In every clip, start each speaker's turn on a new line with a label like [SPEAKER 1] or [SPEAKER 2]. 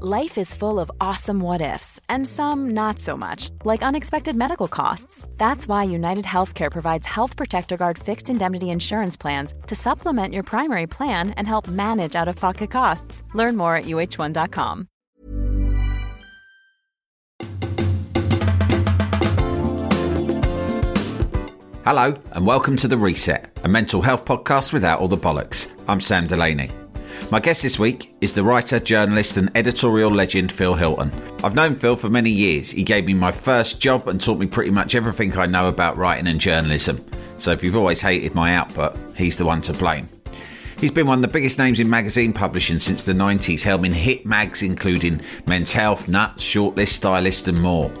[SPEAKER 1] Life is full of awesome what ifs, and some not so much, like unexpected medical costs. That's why United Healthcare provides Health Protector Guard fixed indemnity insurance plans to supplement your primary plan and help manage out of pocket costs. Learn more at uh1.com.
[SPEAKER 2] Hello, and welcome to The Reset, a mental health podcast without all the bollocks. I'm Sam Delaney. My guest this week is the writer, journalist, and editorial legend Phil Hilton. I've known Phil for many years. He gave me my first job and taught me pretty much everything I know about writing and journalism. So if you've always hated my output, he's the one to blame. He's been one of the biggest names in magazine publishing since the 90s, helming hit mags including Men's Health, Nuts, Shortlist, Stylist, and more.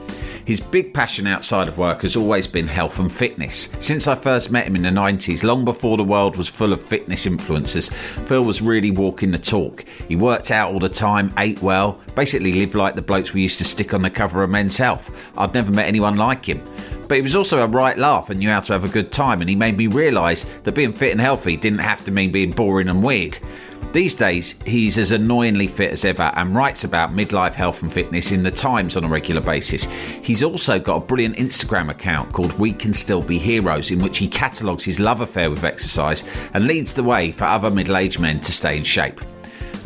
[SPEAKER 2] His big passion outside of work has always been health and fitness. Since I first met him in the 90s, long before the world was full of fitness influencers, Phil was really walking the talk. He worked out all the time, ate well, basically lived like the blokes we used to stick on the cover of Men's Health. I'd never met anyone like him. But he was also a right laugh and knew how to have a good time, and he made me realise that being fit and healthy didn't have to mean being boring and weird. These days, he's as annoyingly fit as ever and writes about midlife health and fitness in the Times on a regular basis. He's also got a brilliant Instagram account called We Can Still Be Heroes, in which he catalogues his love affair with exercise and leads the way for other middle aged men to stay in shape.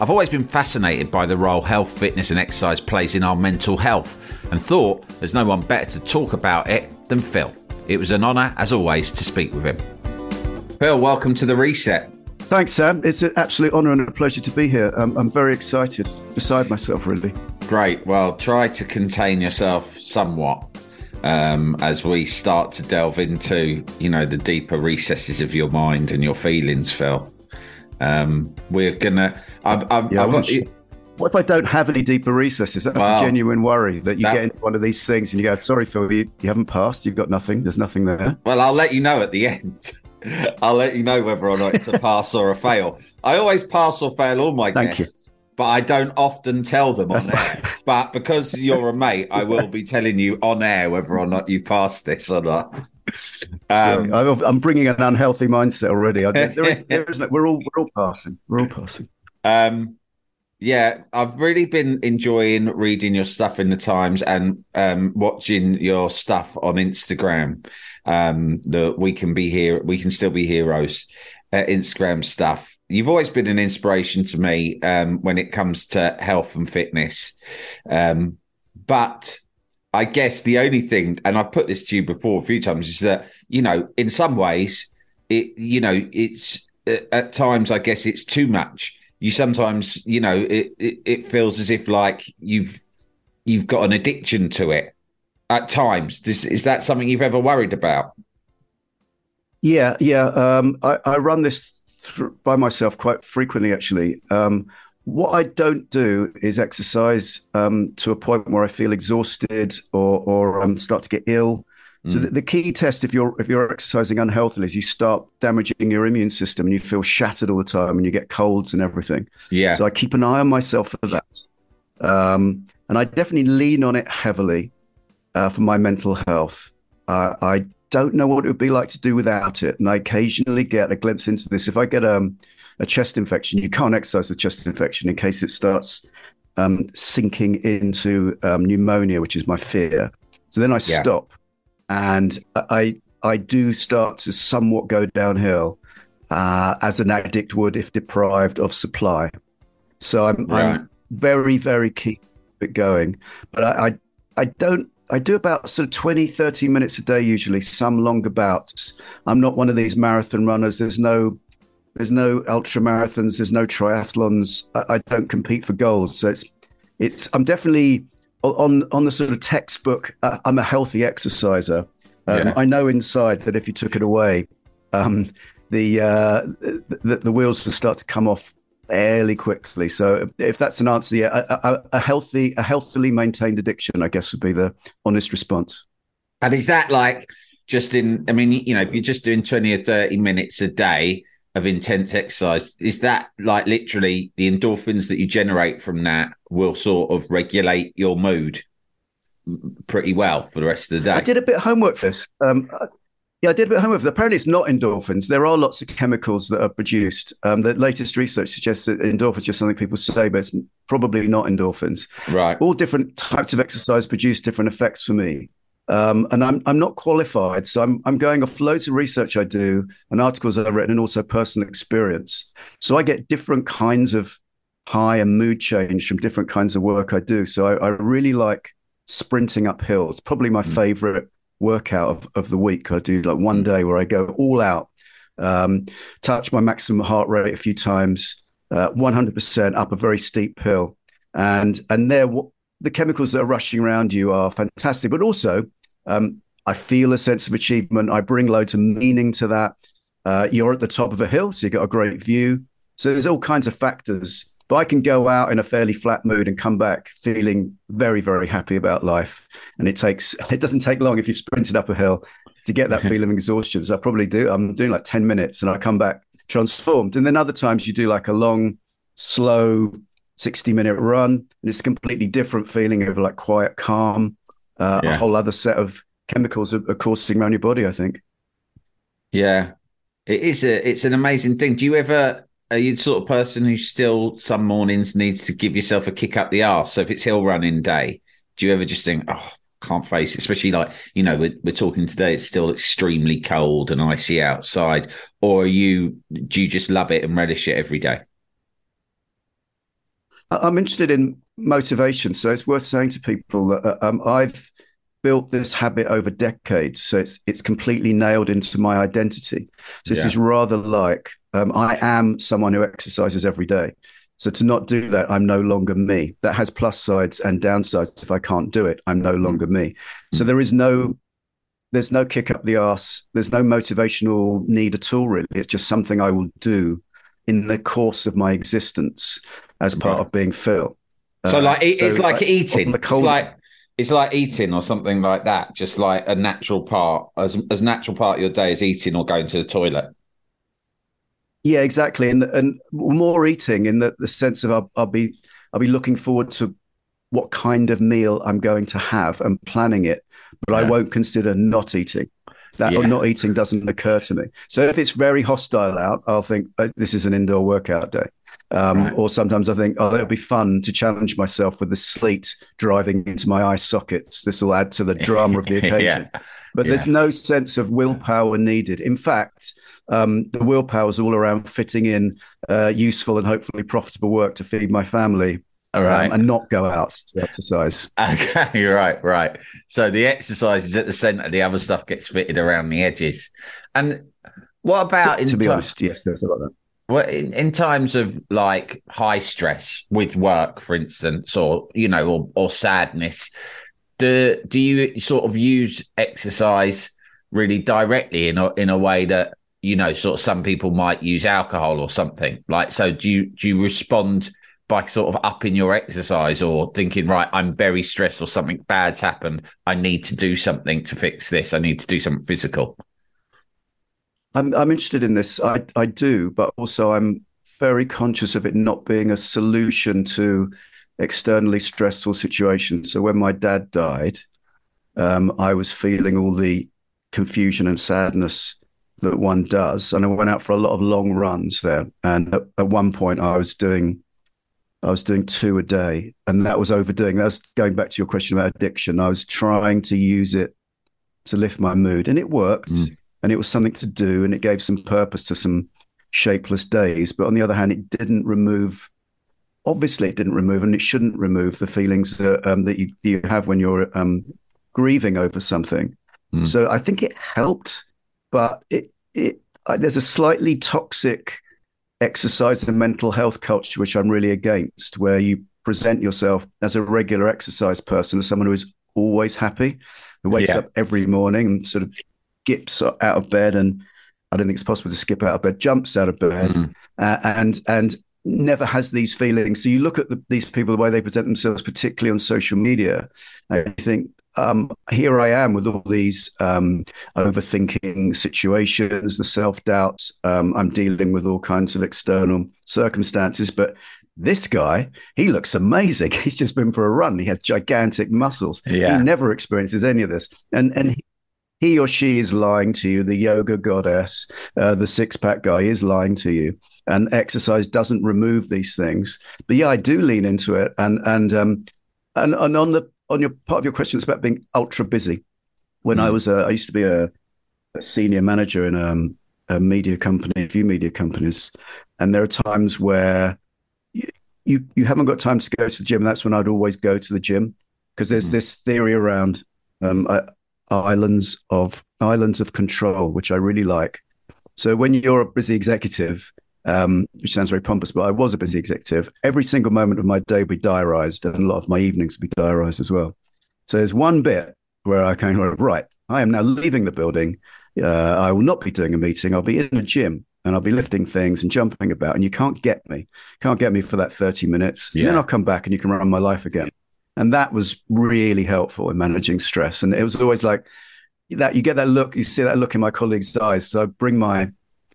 [SPEAKER 2] I've always been fascinated by the role health, fitness, and exercise plays in our mental health and thought there's no one better to talk about it than Phil. It was an honour, as always, to speak with him. Phil, welcome to the reset.
[SPEAKER 3] Thanks, Sam. It's an absolute honour and a pleasure to be here. Um, I'm very excited, beside myself, really.
[SPEAKER 2] Great. Well, try to contain yourself somewhat um, as we start to delve into, you know, the deeper recesses of your mind and your feelings, Phil. Um, we're gonna. I'm, I'm,
[SPEAKER 3] Yeah, I wasn't sure. What if I don't have any deeper recesses? That's
[SPEAKER 2] Wow.
[SPEAKER 3] a genuine worry that you
[SPEAKER 2] That-
[SPEAKER 3] get into one of these things and you go, sorry, Phil, you, you haven't passed. You've got nothing. There's nothing there.
[SPEAKER 2] Well, I'll let you know at the end. I'll let you know whether or not it's a pass or a fail. I always pass or fail all my
[SPEAKER 3] Thank you.
[SPEAKER 2] guests, but I don't often tell them
[SPEAKER 3] That's
[SPEAKER 2] on air. But because you're a mate, I will be telling you on air whether or not you passed this or not. Um,
[SPEAKER 3] I'm I'm bringing an unhealthy mindset already. There is, there is we're all we're all passing. We're all passing.
[SPEAKER 2] Um, yeah, I've really been enjoying reading your stuff in the Times and um, watching your stuff on Instagram. Um, the we can be here, we can still be heroes. Uh, Instagram stuff. You've always been an inspiration to me um, when it comes to health and fitness. Um, but I guess the only thing, and I've put this to you before a few times, is that you know, in some ways, it you know, it's at times I guess it's too much. You sometimes, you know, it, it it feels as if like you've you've got an addiction to it. At times, Does, is that something you've ever worried about?
[SPEAKER 3] Yeah, yeah. Um, I, I run this thr by myself quite frequently, actually. Um, what I don't do is exercise um, to a point where I feel exhausted or, or um, start to get ill. So
[SPEAKER 2] Mm.
[SPEAKER 3] the, the key test if you're if you're exercising unhealthily is you start damaging your immune system and you feel shattered all the time and you get colds and everything.
[SPEAKER 2] Yeah.
[SPEAKER 3] So I keep an eye on myself for that, um, and I definitely lean on it heavily uh, for my mental health. Uh, I don't know what it would be like to do without it, and I occasionally get a glimpse into this. If I get um, a chest infection, you can't exercise with chest infection in case it starts um, sinking into um, pneumonia, which is my fear. So then I
[SPEAKER 2] Yeah.
[SPEAKER 3] stop, and I I do start to somewhat go downhill uh, as an addict would if deprived of supply. So I'm,
[SPEAKER 2] Right.
[SPEAKER 3] I'm very, very keen it going. But I, I, I don't I do about sort of 20, 30 minutes a day usually, some longer bouts. I'm not one of these marathon runners. There's no there's no ultra marathons, there's no triathlons. I, I, don't compete for goals. So it's it's I'm definitely on on the sort of textbook, uh, I'm a healthy exerciser. Um, yeah. I know inside that if you took it away, um, the, uh, the, the wheels will start to come off fairly quickly. So if that's an answer, yeah, a, a, a, healthy, a healthily maintained addiction, I guess, would be the honest response.
[SPEAKER 2] And is that like just in? I mean, you know, if you're just doing twenty or thirty minutes a day of intense exercise, is that like literally the endorphins that you generate from that will sort of regulate your mood pretty well for the rest of the day? I
[SPEAKER 3] did a bit of homework for this. Um, yeah, I did a bit of homework. Apparently, it's not endorphins. There are lots of chemicals that are produced. Um, the latest research suggests that endorphins are just something people say, but it's probably not endorphins.
[SPEAKER 2] Right.
[SPEAKER 3] All different types of exercise produce different effects for me. Um, and I'm I'm not qualified, so I'm I'm going off loads of research I do and articles I've written, and also personal experience. So I get different kinds of high and mood change from different kinds of work I do. So I, I really like sprinting up hills. Probably my mm. favorite workout of, of the week. I do like one mm. day where I go all out, um, touch my maximum heart rate a few times, uh, 100% up a very steep hill. And, and there, the chemicals that are rushing around you are fantastic, but also um, I feel a sense of achievement. I bring loads of meaning to that. Uh, you're at the top of a hill, so you've got a great view. So there's all kinds of factors but I can go out in a fairly flat mood and come back feeling very, very happy about life. And it takes, it doesn't take long if you've sprinted up a hill to get that feeling of exhaustion. So I probably do. I'm doing like 10 minutes and I come back transformed. And then other times you do like a long, slow 60 minute run and it's a completely different feeling of like quiet calm, uh, yeah. a whole other set of chemicals are, are coursing around your body, I think.
[SPEAKER 2] Yeah. It is a, it's an amazing thing. Do you ever are you the sort of person who still some mornings needs to give yourself a kick up the arse? So if it's hill running day, do you ever just think, oh, can't face it? Especially like, you know, we're, we're talking today, it's still extremely cold and icy outside. Or you, do you just love it and relish it every day?
[SPEAKER 3] I'm interested in motivation. So it's worth saying to people that uh, um, I've built this habit over decades. So it's, it's completely nailed into my identity. So this is rather like um, I am someone who exercises every day. So to not do that, I'm no longer me. That has plus sides and downsides. If I can't do it, I'm no longer me. So there is no there's no kick up the ass. There's no motivational need at all, really. It's just something I will do in the course of my existence as part right. of being Phil.
[SPEAKER 2] So, uh, like, so it's like I, eating. It's like it's like eating or something like that. Just like a natural part, as as natural part of your day is eating or going to the toilet.
[SPEAKER 3] Yeah, exactly, and and more eating in the, the sense of I'll, I'll be I'll be looking forward to what kind of meal I'm going to have and planning it, but yeah. I won't consider not eating. That yeah. or not eating doesn't occur to me. So if it's very hostile out, I'll think oh, this is an indoor workout day. Um, right. Or sometimes I think, oh, it'll be fun to challenge myself with the sleet driving into my eye sockets. This will add to the drama of the occasion. yeah. But yeah. there's no sense of willpower needed. In fact, um, the willpower is all around fitting in uh, useful and hopefully profitable work to feed my family. All right. Um, and not go out to exercise.
[SPEAKER 2] Okay, you're right, right. So the exercise is at the center, the other stuff gets fitted around the edges. And what about
[SPEAKER 3] to, to be honest, yes, there's a lot of that.
[SPEAKER 2] Well, in, in times of like high stress with work, for instance, or you know, or, or sadness, do do you sort of use exercise really directly in a in a way that you know, sort of some people might use alcohol or something like so? Do you do you respond? by sort of upping your exercise or thinking, right, I'm very stressed or something bad's happened. I need to do something to fix this. I need to do something physical.
[SPEAKER 3] I'm I'm interested in this. I I do, but also I'm very conscious of it not being a solution to externally stressful situations. So when my dad died, um, I was feeling all the confusion and sadness that one does, and I went out for a lot of long runs there. And at, at one point, I was doing I was doing two a day, and that was overdoing. That's going back to your question about addiction. I was trying to use it to lift my mood, and it worked. Mm and it was something to do and it gave some purpose to some shapeless days. But on the other hand, it didn't remove obviously it didn't remove, and it shouldn't remove the feelings uh, um, that you you have when you're um, grieving over something. Mm. So I think it helped, but it it uh, there's a slightly toxic exercise and mental health culture which I'm really against, where you present yourself as a regular exercise person, as someone who is always happy, who wakes yeah. up every morning and sort of skips out of bed and I don't think it's possible to skip out of bed, jumps out of bed, mm. uh, and and never has these feelings. So you look at the, these people, the way they present themselves, particularly on social media, and you think, um, here I am with all these um, overthinking situations, the self doubts. Um, I'm dealing with all kinds of external circumstances, but this guy, he looks amazing. He's just been for a run. He has gigantic muscles. Yeah. He never experiences any of this, and and he, he or she is lying to you. The yoga goddess, uh, the six pack guy is lying to you, and exercise doesn't remove these things. But yeah, I do lean into it, and and um, and, and on the on your part of your question, it's about being ultra busy. When mm. I was, a, I used to be a, a senior manager in um, a media company, a few media companies, and there are times where you, you, you haven't got time to go to the gym. And that's when I'd always go to the gym because there's mm. this theory around um, islands of islands of control, which I really like. So when you're a busy executive, um, which sounds very pompous, but I was a busy executive. Every single moment of my day would be diarized, and a lot of my evenings would be diarized as well. So there's one bit where I kind of right, I am now leaving the building. Uh, I will not be doing a meeting. I'll be in a gym and I'll be lifting things and jumping about, and you can't get me, can't get me for that 30 minutes. Yeah. Then I'll come back and you can run my life again. And that was really helpful in managing stress. And it was always like that you get that look, you see that look in my colleagues' eyes. So I bring my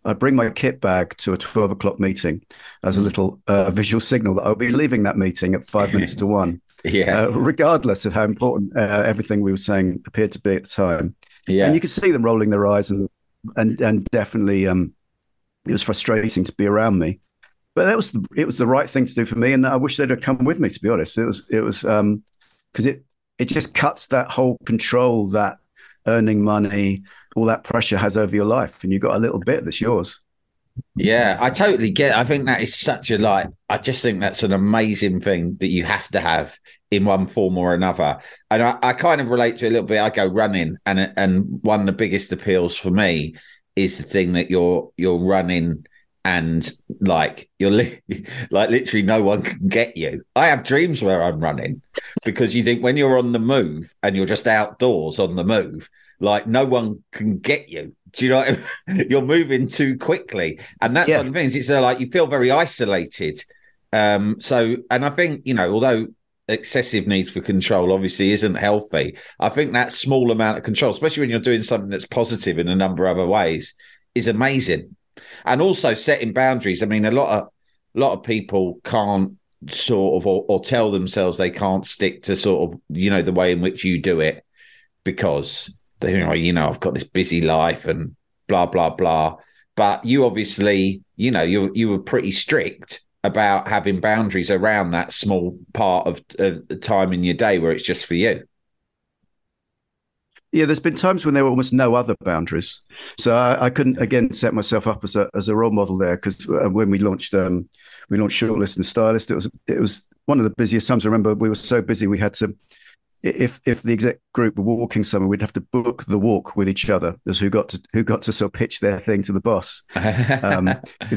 [SPEAKER 3] I bring my kit bag to a 12 o'clock meeting as a mm. little uh, visual signal that I'll be leaving that meeting at five minutes to one.
[SPEAKER 2] yeah.
[SPEAKER 3] Uh, regardless of how important uh, everything we were saying appeared to be at the time. Yeah. And you could see them rolling their eyes and, and, and definitely, um, it was frustrating to be around me, but that was, the, it was the right thing to do for me. And I wish they'd have come with me, to be honest. It was, it was, um, cause it, it just cuts that whole control that earning money, all that pressure has over your life, and you've got a little bit that's yours.
[SPEAKER 2] Yeah, I totally get. It. I think that is such a like. I just think that's an amazing thing that you have to have in one form or another. And I, I kind of relate to it a little bit. I go running, and and one of the biggest appeals for me is the thing that you're you're running and like you're li- like literally no one can get you. I have dreams where I'm running because you think when you're on the move and you're just outdoors on the move, like no one can get you. Do you know I mean? you're moving too quickly, and that's yeah. one of the things. It's uh, like you feel very isolated. Um, so, and I think you know, although excessive need for control obviously isn't healthy, I think that small amount of control, especially when you're doing something that's positive in a number of other ways, is amazing and also setting boundaries. I mean, a lot of a lot of people can't sort of or, or tell themselves they can't stick to sort of you know the way in which you do it because they you know you know I've got this busy life and blah blah blah. But you obviously you know you you were pretty strict about having boundaries around that small part of, of time in your day where it's just for you.
[SPEAKER 3] Yeah, there's been times when there were almost no other boundaries, so I, I couldn't again set myself up as a as a role model there because uh, when we launched um, we launched Shortlist and Stylist, it was it was one of the busiest times. I remember we were so busy we had to if if the exec group were walking somewhere, we'd have to book the walk with each other as who got to who got to sort of pitch their thing to the boss because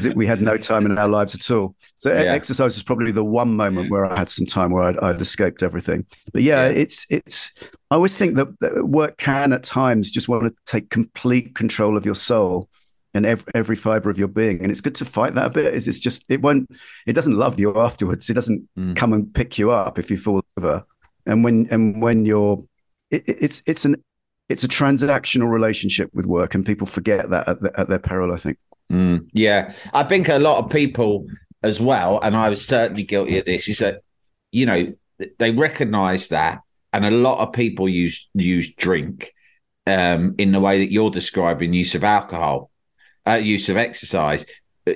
[SPEAKER 3] um, we had no time in our lives at all. So yeah. exercise was probably the one moment where I had some time where I'd, I'd escaped everything. But yeah, yeah, it's it's. I always think that, that work can at times just want to take complete control of your soul and every, every fiber of your being and it's good to fight that a bit is it's just it won't it doesn't love you afterwards it doesn't mm. come and pick you up if you fall over and when and when you're it, it's it's an it's a transactional relationship with work and people forget that at, the, at their peril i think.
[SPEAKER 2] Mm, yeah. I think a lot of people as well and i was certainly guilty of this is that you know they recognize that and a lot of people use use drink um, in the way that you're describing use of alcohol uh, use of exercise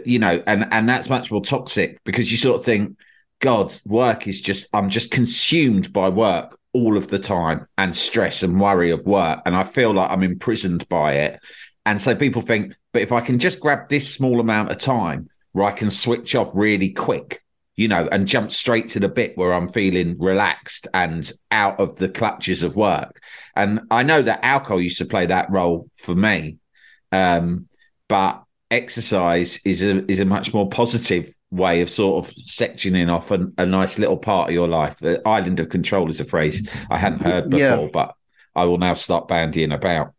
[SPEAKER 2] you know and and that's much more toxic because you sort of think God, work is just, I'm just consumed by work all of the time and stress and worry of work. And I feel like I'm imprisoned by it. And so people think, but if I can just grab this small amount of time where I can switch off really quick, you know, and jump straight to the bit where I'm feeling relaxed and out of the clutches of work. And I know that alcohol used to play that role for me. Um, but exercise is a is a much more positive way of sort of sectioning off a, a nice little part of your life. The island of control is a phrase I hadn't heard before, yeah. but I will now start bandying about.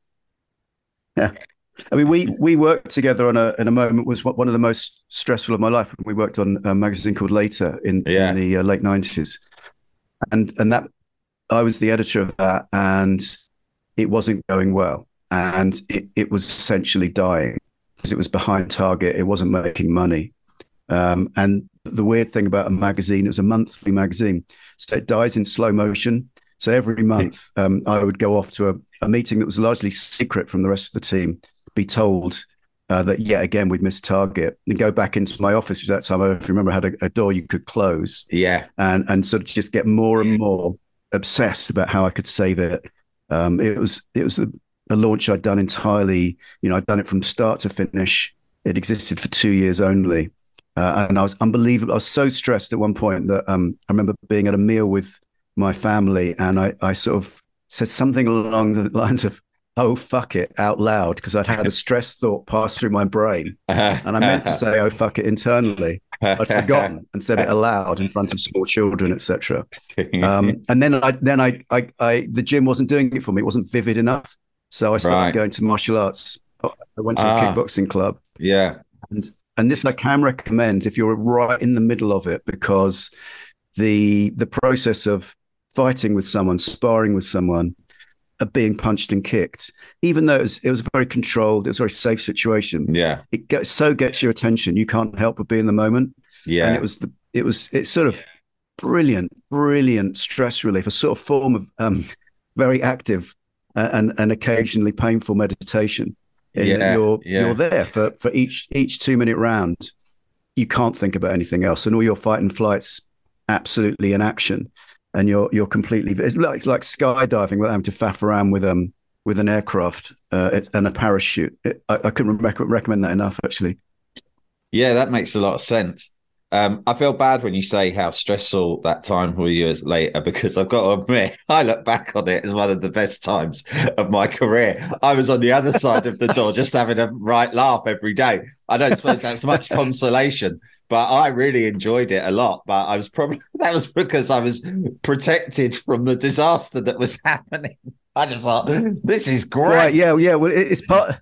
[SPEAKER 3] Yeah. I mean, we we worked together on a in a moment was one of the most stressful of my life. We worked on a magazine called Later in, yeah. in the uh, late nineties, and and that I was the editor of that, and it wasn't going well, and it, it was essentially dying because it was behind target. It wasn't making money, um, and the weird thing about a magazine, it was a monthly magazine, so it dies in slow motion. So every month, um, I would go off to a, a meeting that was largely secret from the rest of the team be told uh, that yet again we'd missed target and go back into my office which at that time. I remember I had a, a, door you could close.
[SPEAKER 2] Yeah.
[SPEAKER 3] And and sort of just get more and more obsessed about how I could save it. Um, it was it was a, a, launch I'd done entirely, you know, I'd done it from start to finish. It existed for two years only. Uh, and I was unbelievable. I was so stressed at one point that um, I remember being at a meal with my family and I, I sort of said something along the lines of, oh fuck it out loud because I'd had a stress thought pass through my brain, and I meant to say oh fuck it internally. I'd forgotten and said it aloud in front of small children, etc. Um, and then I then I, I, I the gym wasn't doing it for me; it wasn't vivid enough. So I started right. going to martial arts. I went to ah, a kickboxing club.
[SPEAKER 2] Yeah,
[SPEAKER 3] and and this I can recommend if you're right in the middle of it because the the process of fighting with someone, sparring with someone, of being punched and kicked, even though it was, it was a very controlled, it was a very safe situation.
[SPEAKER 2] Yeah,
[SPEAKER 3] it gets, so gets your attention. You can't help but be in the moment.
[SPEAKER 2] Yeah,
[SPEAKER 3] and it was the it was it's sort of brilliant, brilliant stress relief, a sort of form of um, very active uh, and and occasionally painful meditation. Yeah, you're yeah. you're there for for each each two minute round. You can't think about anything else, and all your fight and flights absolutely in action and you're you're completely it's like, it's like skydiving without having to faff around with um with an aircraft uh, and a parachute. It, I, I, couldn't rec- recommend that enough, actually.
[SPEAKER 2] Yeah, that makes a lot of sense. Um, I feel bad when you say how stressful that time for years later because I've got to admit, I look back on it as one of the best times of my career. I was on the other side of the door, just having a right laugh every day. I don't suppose that's much consolation, but I really enjoyed it a lot. But I was probably that was because I was protected from the disaster that was happening. I just thought this is great. Right,
[SPEAKER 3] yeah, yeah. Well, it's part.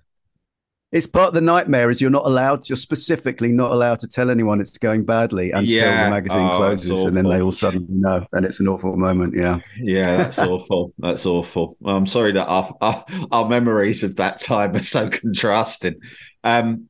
[SPEAKER 3] It's part of the nightmare is you're not allowed, you're specifically not allowed to tell anyone it's going badly until yeah. the magazine oh, closes, and then they all suddenly know, and it's an awful moment. Yeah,
[SPEAKER 2] yeah, that's awful. That's awful. Well, I'm sorry that our, our, our memories of that time are so contrasting. Um,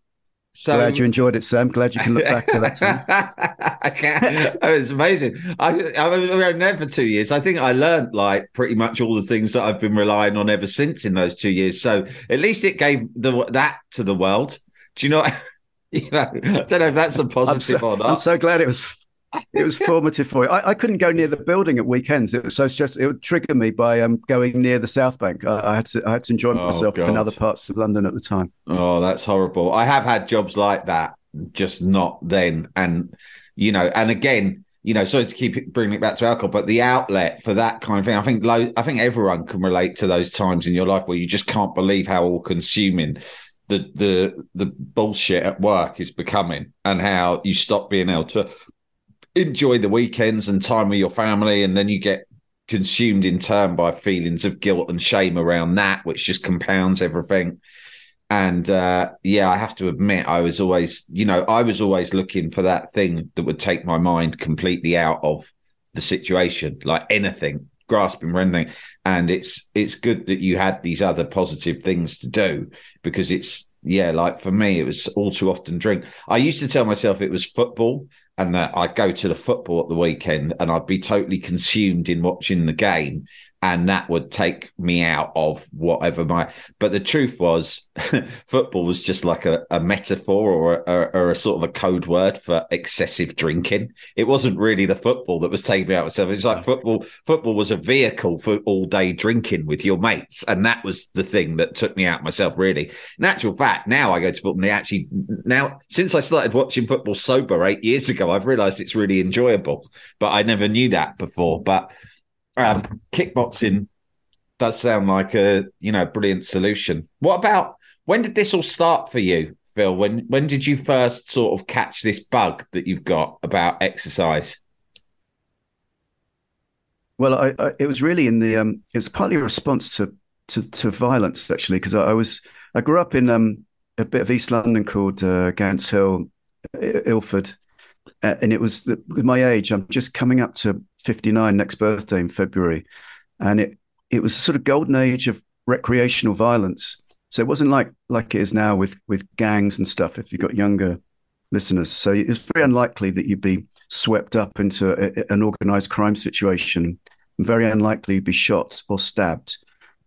[SPEAKER 3] so glad you enjoyed it, Sam. Glad you can look back to that time.
[SPEAKER 2] I can. It was amazing. I, I was there for two years. I think I learned like pretty much all the things that I've been relying on ever since in those two years. So at least it gave the that to the world. Do you know? you know, I don't know if that's a positive
[SPEAKER 3] so,
[SPEAKER 2] or not.
[SPEAKER 3] I'm so glad it was it was formative for you. I, I, couldn't go near the building at weekends. It was so stressful. It would trigger me by um, going near the South Bank. I, I, had to I had to enjoy oh, myself God. in other parts of London at the time.
[SPEAKER 2] Oh, that's horrible. I have had jobs like that, just not then. And you know, and again, you know, sorry to keep it, bringing it back to alcohol, but the outlet for that kind of thing, I think, I think everyone can relate to those times in your life where you just can't believe how all consuming the the the bullshit at work is becoming, and how you stop being able to enjoy the weekends and time with your family, and then you get consumed in turn by feelings of guilt and shame around that, which just compounds everything. And uh, yeah, I have to admit, I was always, you know, I was always looking for that thing that would take my mind completely out of the situation, like anything, grasping for anything. And it's it's good that you had these other positive things to do because it's yeah, like for me, it was all too often drink. I used to tell myself it was football and that I'd go to the football at the weekend and I'd be totally consumed in watching the game and that would take me out of whatever my. But the truth was, football was just like a, a metaphor or a, or a, sort of a code word for excessive drinking. It wasn't really the football that was taking me out of myself. It's like football. Football was a vehicle for all day drinking with your mates, and that was the thing that took me out myself. Really, in actual fact, now I go to football. And they actually now since I started watching football sober eight years ago, I've realised it's really enjoyable. But I never knew that before. But um, kickboxing does sound like a you know brilliant solution. What about when did this all start for you, Phil? When when did you first sort of catch this bug that you've got about exercise?
[SPEAKER 3] Well, I, I, it was really in the um, it was partly a response to to, to violence actually because I, I, was I grew up in um, a bit of East London called uh, Gants Hill, Ilford, and it was the, my age. I'm just coming up to 59 next birthday in February, and it it was a sort of golden age of recreational violence. So it wasn't like like it is now with with gangs and stuff. If you've got younger listeners, so it's very unlikely that you'd be swept up into a, an organized crime situation. Very unlikely you'd be shot or stabbed.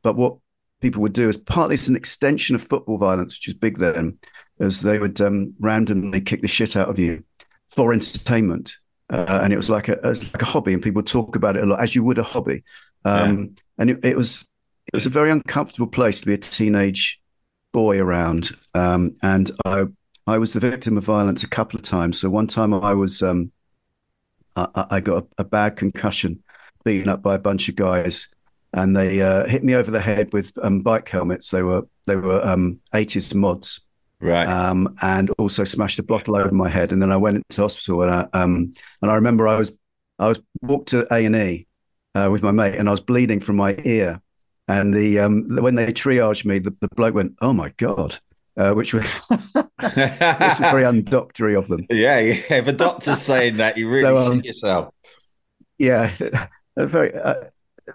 [SPEAKER 3] But what people would do is partly it's an extension of football violence, which is big then, as they would um, randomly kick the shit out of you for entertainment. Uh, and it was like a, like a hobby, and people talk about it a lot, as you would a hobby. Um, yeah. And it, it, was it was a very uncomfortable place to be a teenage boy around. Um, and I I was the victim of violence a couple of times. So one time I was um, I, I, got a, a, bad concussion, beaten up by a bunch of guys, and they uh, hit me over the head with um, bike helmets. They were they were 80s um, mods
[SPEAKER 2] right?
[SPEAKER 3] Um, and also smashed a bottle over my head. And then I went into hospital, and I, um, and I remember I was I was walked to A and E uh, with my mate, and I was bleeding from my ear. And the um, when they triaged me, the, the bloke went, "Oh my god." Uh, which was which was very undoctory of them.
[SPEAKER 2] Yeah, yeah. If a doctor's saying that, you really so, um, shit yourself.
[SPEAKER 3] Yeah, very. Uh,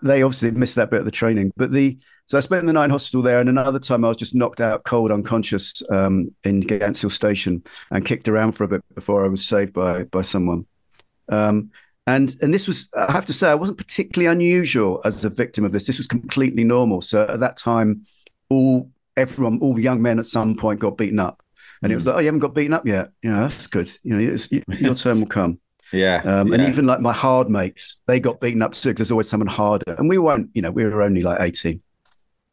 [SPEAKER 3] they obviously missed that bit of the training, but the so I spent the night in hospital there, and another time I was just knocked out cold, unconscious um, in Gants Hill Station, and kicked around for a bit before I was saved by by someone. Um, and and this was, I have to say, I wasn't particularly unusual as a victim of this. This was completely normal. So at that time, all everyone, all the young men at some point got beaten up, and it was mm. like, oh, you haven't got beaten up yet. You know, that's good. You know, your turn will come.
[SPEAKER 2] Yeah, um,
[SPEAKER 3] yeah. And even like my hard mates, they got beaten up too because there's always someone harder. And we weren't, you know, we were only like 18.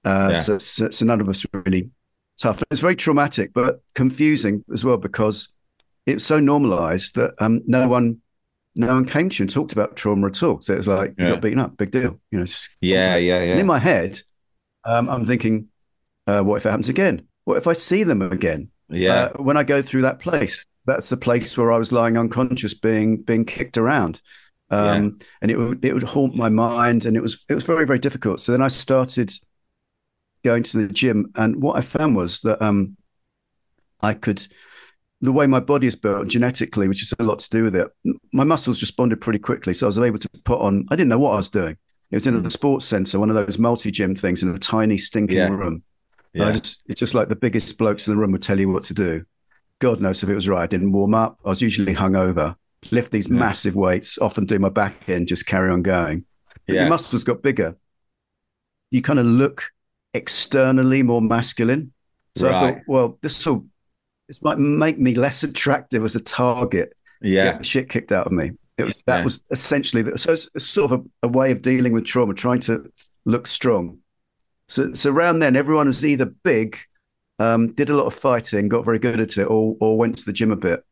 [SPEAKER 3] Uh, yeah. so, so, so, none of us were really tough. It's very traumatic, but confusing as well because it's so normalized that um, no one no one came to you and talked about trauma at all. So it was like yeah. you got beaten up, big deal. You know,
[SPEAKER 2] yeah, yeah, yeah.
[SPEAKER 3] And in my head, um, I'm thinking, uh, what if it happens again? What if I see them again?
[SPEAKER 2] Yeah.
[SPEAKER 3] Uh, when I go through that place, that's the place where I was lying unconscious, being being kicked around, um, yeah. and it would it would haunt my mind, and it was it was very very difficult. So then I started going to the gym, and what I found was that um, I could, the way my body is built genetically, which has a lot to do with it, my muscles responded pretty quickly. So I was able to put on. I didn't know what I was doing. It was in mm. the sports center, one of those multi gym things in a tiny stinking yeah. room. Yeah. Just, it's just like the biggest blokes in the room would tell you what to do. God knows if it was right. I didn't warm up. I was usually hungover. Lift these yeah. massive weights, often do my back end, just carry on going. But yeah. Your muscles got bigger. You kind of look externally more masculine. So right. I thought, well, this will this might make me less attractive as a target.
[SPEAKER 2] Yeah,
[SPEAKER 3] the shit kicked out of me. It was that was essentially the, so it's, it's sort of a, a, way of dealing with trauma, trying to look strong. So so around then, everyone was either big, um, did a lot of fighting, got very good at it, or or went to the gym a bit,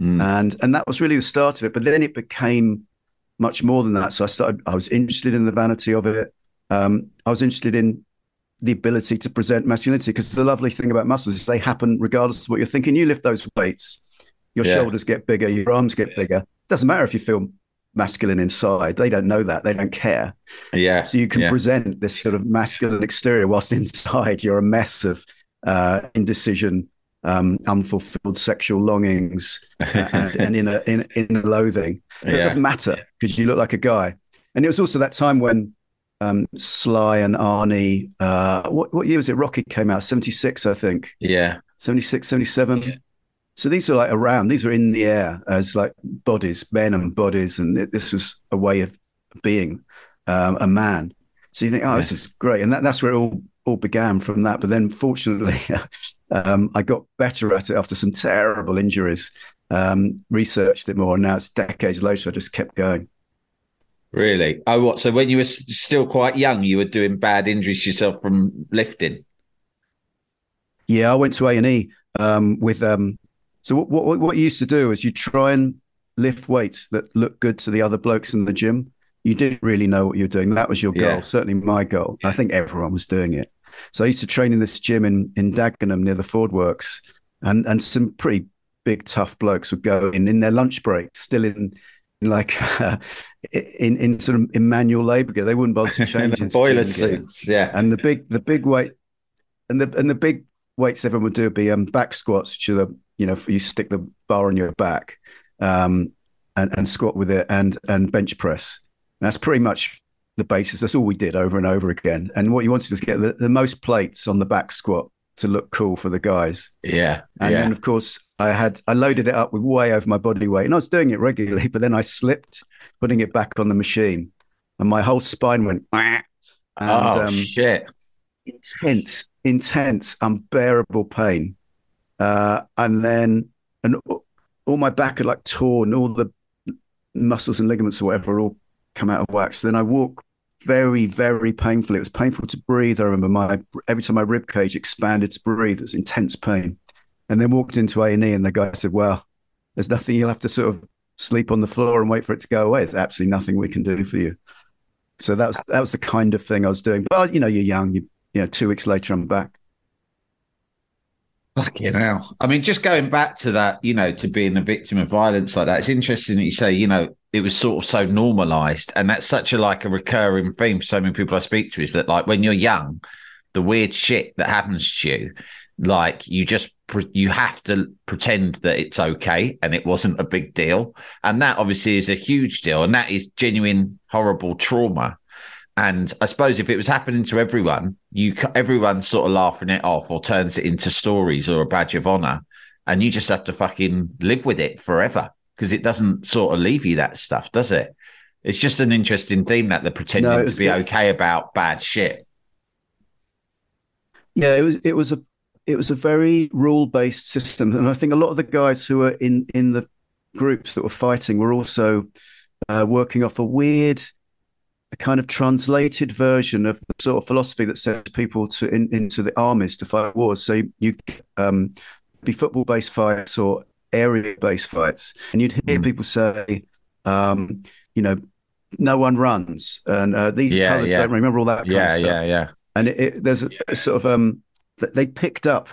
[SPEAKER 3] mm. and and that was really the start of it. But then it became much more than that. So I started. I was interested in the vanity of it. Um, I was interested in the ability to present masculinity. Because the lovely thing about muscles is they happen regardless of what you're thinking. You lift those weights, your yeah. shoulders get bigger, your arms get bigger. Doesn't matter if you feel masculine inside. They don't know that. They don't care.
[SPEAKER 2] Yeah.
[SPEAKER 3] So you can
[SPEAKER 2] yeah.
[SPEAKER 3] present this sort of masculine exterior whilst inside you're a mess of uh, indecision, um, unfulfilled sexual longings, and, and in a in, in a loathing. It yeah. doesn't matter because you look like a guy. And it was also that time when um, Sly and Arnie. Uh, what, what year was it? Rocky came out, 76, I think.
[SPEAKER 2] Yeah.
[SPEAKER 3] 76, 77. Yeah. So these are like around, these are in the air as like bodies, men and bodies. And it, this was a way of being um, a man. So you think, oh, yeah. this is great, and that, that's where it all all began from that. But then, fortunately, um, I got better at it after some terrible injuries. Um, researched it more, and now it's decades later. I just kept going.
[SPEAKER 2] Really? Oh, what? So when you were still quite young, you were doing bad injuries yourself from lifting?
[SPEAKER 3] Yeah, I went to A and E um, with. Um, so what, what what you used to do is you try and lift weights that look good to the other blokes in the gym. You didn't really know what you were doing. That was your goal. Yeah. Certainly my goal. I think everyone was doing it. So I used to train in this gym in in Dagenham near the Ford Works, and and some pretty big tough blokes would go in in their lunch break, still in like uh, in in sort of in manual labor gear. They wouldn't bother to change into
[SPEAKER 2] boiler suits. Yeah,
[SPEAKER 3] and the big the big weight and the and the big weights everyone would do would be um, back squats, which are the you know you stick the bar on your back um, and and squat with it, and and bench press. And that's pretty much the basis. That's all we did over and over again. And what you wanted was get the, the most plates on the back squat to look cool for the guys.
[SPEAKER 2] Yeah.
[SPEAKER 3] And
[SPEAKER 2] yeah.
[SPEAKER 3] then of course I had I loaded it up with way over my body weight. And I was doing it regularly, but then I slipped putting it back on the machine. And my whole spine went and,
[SPEAKER 2] oh um, shit.
[SPEAKER 3] Intense, intense, unbearable pain. Uh, and then and all my back had like torn, all the muscles and ligaments or whatever all come out of whack. So then I walk very, very painful. It was painful to breathe. I remember my every time my rib cage expanded to breathe, it was intense pain. And then walked into A and E, and the guy said, "Well, there's nothing. You'll have to sort of sleep on the floor and wait for it to go away. There's absolutely nothing we can do for you." So that was that was the kind of thing I was doing. But you know, you're young. You you know, two weeks later, I'm back.
[SPEAKER 2] Fucking hell. I mean, just going back to that, you know, to being a victim of violence like that, it's interesting that you say, you know, it was sort of so normalized. And that's such a like a recurring theme for so many people I speak to is that like when you're young, the weird shit that happens to you, like you just you have to pretend that it's okay and it wasn't a big deal and that obviously is a huge deal and that is genuine horrible trauma and I suppose if it was happening to everyone, you everyone's sort of laughing it off or turns it into stories or a badge of honor, and you just have to fucking live with it forever because it doesn't sort of leave you that stuff, does it? It's just an interesting theme that they're pretending no, to be good. okay about bad shit.
[SPEAKER 3] Yeah, it was it was a it was a very rule based system, and I think a lot of the guys who were in in the groups that were fighting were also uh, working off a weird a kind of translated version of the sort of philosophy that sends people to in, into the armies to fight wars. So you, you um, be football based fights or area based fights, and you'd hear mm. people say, um, you know, no one runs, and uh, these yeah, colors yeah. don't remember all that.
[SPEAKER 2] yeah, yeah, yeah.
[SPEAKER 3] And it, it, there's a, a, sort of um, they picked up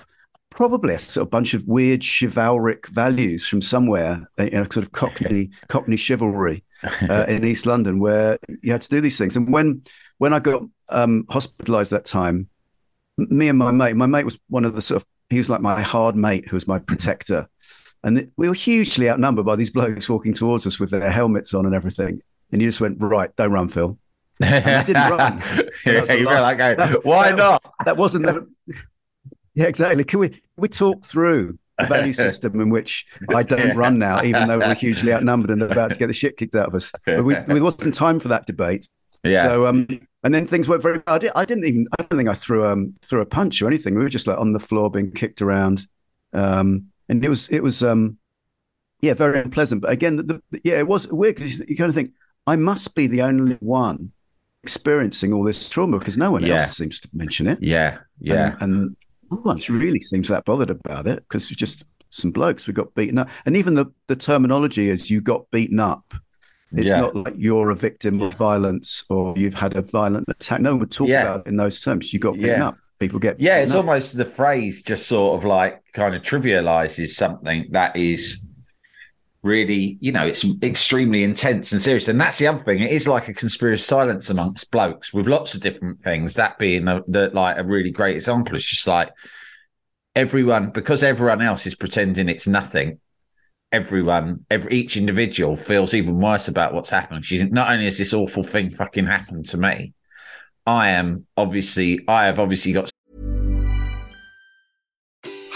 [SPEAKER 3] probably a sort of bunch of weird chivalric values from somewhere, you know, sort of Cockney Cockney chivalry uh, in East London, where you had to do these things. And when when I got um, hospitalised that time, me and my mate, my mate was one of the sort of he was like my hard mate, who was my protector, and we were hugely outnumbered by these blokes walking towards us with their helmets on and everything. And you just went right, don't run, Phil. And I didn't run.
[SPEAKER 2] yeah, you last, like, that, why
[SPEAKER 3] that,
[SPEAKER 2] not?
[SPEAKER 3] That wasn't. The, yeah, exactly. Can we can we talk through the value system in which I don't yeah. run now, even though we're hugely outnumbered and about to get the shit kicked out of us. But we, there wasn't time for that debate.
[SPEAKER 2] Yeah.
[SPEAKER 3] So um, and then things went very. I, did, I didn't even. I don't think I threw um threw a punch or anything. We were just like on the floor being kicked around, um, and it was it was um, yeah, very unpleasant. But again, the, the, yeah, it was weird because you kind of think I must be the only one experiencing all this trauma because no one yeah. else seems to mention it.
[SPEAKER 2] Yeah, yeah,
[SPEAKER 3] and, and no one really seems that bothered about it because it's just some blokes we got beaten up, and even the the terminology is you got beaten up. It's yeah. not like you're a victim of violence or you've had a violent attack. No one would talk yeah. about it in those terms. You got beaten yeah. up. People get
[SPEAKER 2] yeah. It's
[SPEAKER 3] up.
[SPEAKER 2] almost the phrase just sort of like kind of trivializes something that is really, you know, it's extremely intense and serious. And that's the other thing. It is like a conspiracy silence amongst blokes with lots of different things. That being the, the like a really great example. It's just like everyone, because everyone else is pretending it's nothing. Everyone, every each individual feels even worse about what's happening. She's not only has this awful thing fucking happened to me, I am obviously, I have obviously got.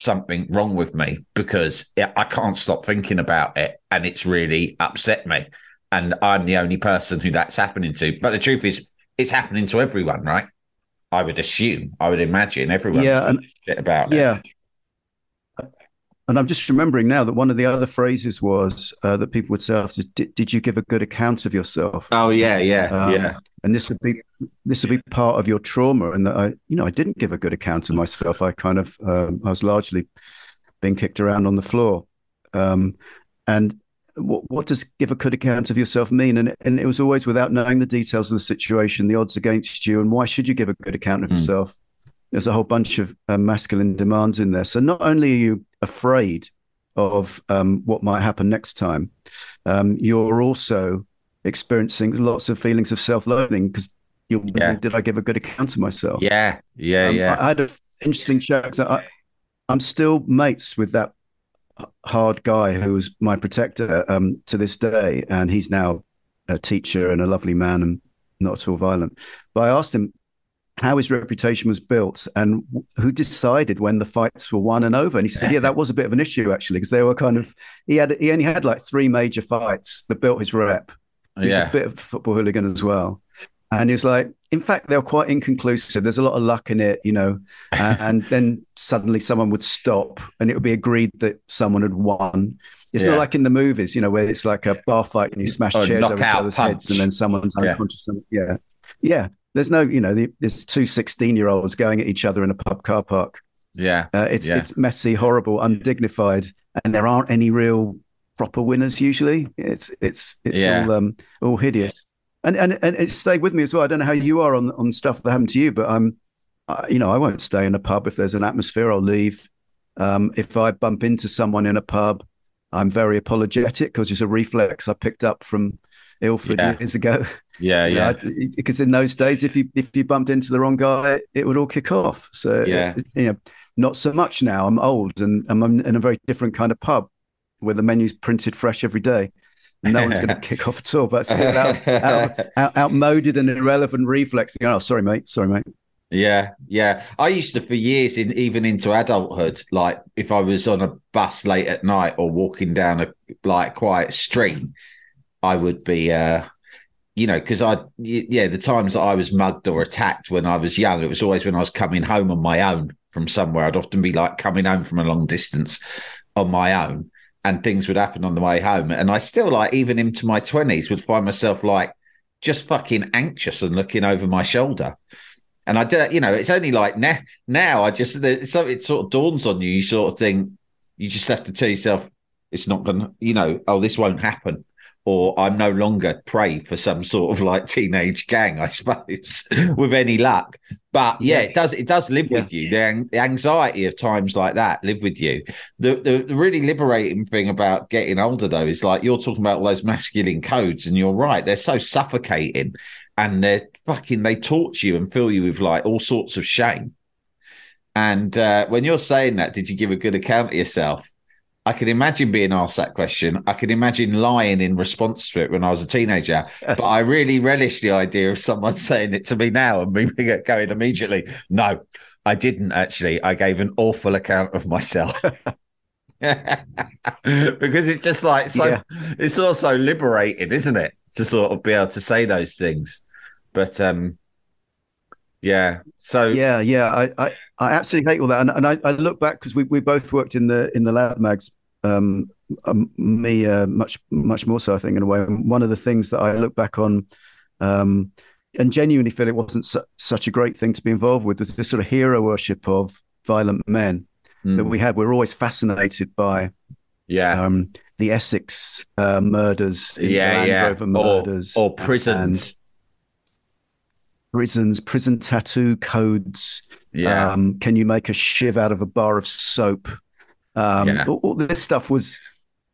[SPEAKER 2] Something wrong with me because I can't stop thinking about it and it's really upset me. And I'm the only person who that's happening to. But the truth is, it's happening to everyone, right? I would assume, I would imagine everyone's
[SPEAKER 3] Yeah, and-
[SPEAKER 2] shit about it.
[SPEAKER 3] And I'm just remembering now that one of the other phrases was uh, that people would say after, did, did you give a good account of yourself?
[SPEAKER 2] Oh yeah, yeah,
[SPEAKER 3] Um,
[SPEAKER 2] yeah.
[SPEAKER 3] And this would be this would be part of your trauma, and that I, you know, I didn't give a good account of myself. I kind of, um, I was largely being kicked around on the floor. Um, and what, what does give a good account of yourself mean? And and it was always without knowing the details of the situation, the odds against you, and why should you give a good account of
[SPEAKER 2] Mm.
[SPEAKER 3] yourself? There's a whole bunch of uh, masculine demands in there. So not only are you afraid of um, what might happen next time, um, you're also experiencing lots of feelings of self-loathing because you're
[SPEAKER 2] Yeah.
[SPEAKER 3] did I give a good account of myself?
[SPEAKER 2] Yeah, yeah,
[SPEAKER 3] Um,
[SPEAKER 2] yeah.
[SPEAKER 3] I, I had an interesting chat. I, I'm still mates with that hard guy who was my protector um, to this day, and he's now a teacher and a lovely man and not at all violent. But I asked him how his reputation was built and who decided when the fights were won and over. And he said, "Yeah, that was a bit of an issue actually, because they were kind of he had he only had like three major fights that built his rep. He was
[SPEAKER 2] yeah.
[SPEAKER 3] a bit of a football hooligan as well. And he was like, in fact, they were quite inconclusive. There's a lot of luck in it, you know. And, and then suddenly someone would stop and it would be agreed that someone had won. It's
[SPEAKER 2] Yeah.
[SPEAKER 3] not like in the movies, you know, where it's like a bar fight and you smash
[SPEAKER 2] Or
[SPEAKER 3] chairs over each other's
[SPEAKER 2] punch.
[SPEAKER 3] heads and then someone's
[SPEAKER 2] Yeah.
[SPEAKER 3] unconscious. And, yeah. Yeah. There's no, you know, the, there's two 16 year olds going at each other in a pub car park.
[SPEAKER 2] yeah.
[SPEAKER 3] Uh, it's
[SPEAKER 2] Yeah.
[SPEAKER 3] it's messy, horrible, undignified, and there aren't any real proper winners usually. It's it's it's
[SPEAKER 2] Yeah.
[SPEAKER 3] all um all hideous, and and and it stayed with me as well. I don't know how you are on on stuff that happened to you, but I'm, uh, you know, I won't stay in a pub if there's an atmosphere. I'll leave. Um, if I bump into someone in a pub, I'm very apologetic because it's a reflex I picked up from Ilford
[SPEAKER 2] Yeah.
[SPEAKER 3] years ago.
[SPEAKER 2] Yeah,
[SPEAKER 3] You
[SPEAKER 2] yeah.
[SPEAKER 3] Because in those days, if you if you bumped into the wrong guy, it would all kick off. So
[SPEAKER 2] Yeah.
[SPEAKER 3] you know, not so much now. I'm old and I'm in a very different kind of pub where the menu's printed fresh every day. No one's going to kick off at all. But still, out, out, out, outmoded and irrelevant reflex. Oh, sorry, mate. Sorry, mate.
[SPEAKER 2] Yeah, yeah. I used to for years, in even into adulthood, like if I was on a bus late at night or walking down a like quiet street, I would be, uh, you know, because I, yeah, the times that I was mugged or attacked when I was young, it was always when I was coming home on my own from somewhere. I'd often be like coming home from a long distance on my own, and things would happen on the way home. And I still, like, even into my twenties, would find myself like just fucking anxious and looking over my shoulder. And I do, you know, it's only like now, now I just, so it sort of dawns on you, you sort of think, you just have to tell yourself, it's not going to, you know, oh, this won't happen. Or I'm no longer prey for some sort of like teenage gang, I suppose, with any luck. But yeah, it does, it does live with you. The, the anxiety of times like that live with you. The, the the really liberating thing about getting older though is like you're talking about all those masculine codes, and you're right, they're so suffocating and they're fucking they torture you and fill you with like all sorts of shame. And uh, when you're saying that, did you give a good account of yourself? I can imagine being asked that question. I can imagine lying in response to it when I was a teenager. But I really relish the idea of someone saying it to me now and me going immediately, no, I didn't actually. I gave an awful account of myself. because it's just like so
[SPEAKER 3] Yeah.
[SPEAKER 2] it's also liberating, isn't it? To sort of be able to say those things. But um yeah. So
[SPEAKER 3] Yeah, yeah. I, I, I absolutely hate all that, and, and I, I look back because we, we both worked in the in the lad mags. Um, um, me uh, much much more so, I think, in a way. one of the things that I look back on, um, and genuinely feel it wasn't su- such a great thing to be involved with, was this sort of hero worship of violent men mm. that we had. We we're always fascinated by,
[SPEAKER 2] yeah, um,
[SPEAKER 3] the Essex uh, murders,
[SPEAKER 2] yeah, yeah,
[SPEAKER 3] murders,
[SPEAKER 2] or, or prisons
[SPEAKER 3] prisons, prison tattoo codes.
[SPEAKER 2] Yeah. Um,
[SPEAKER 3] can you make a shiv out of a bar of soap? Um, yeah. all, all, this stuff was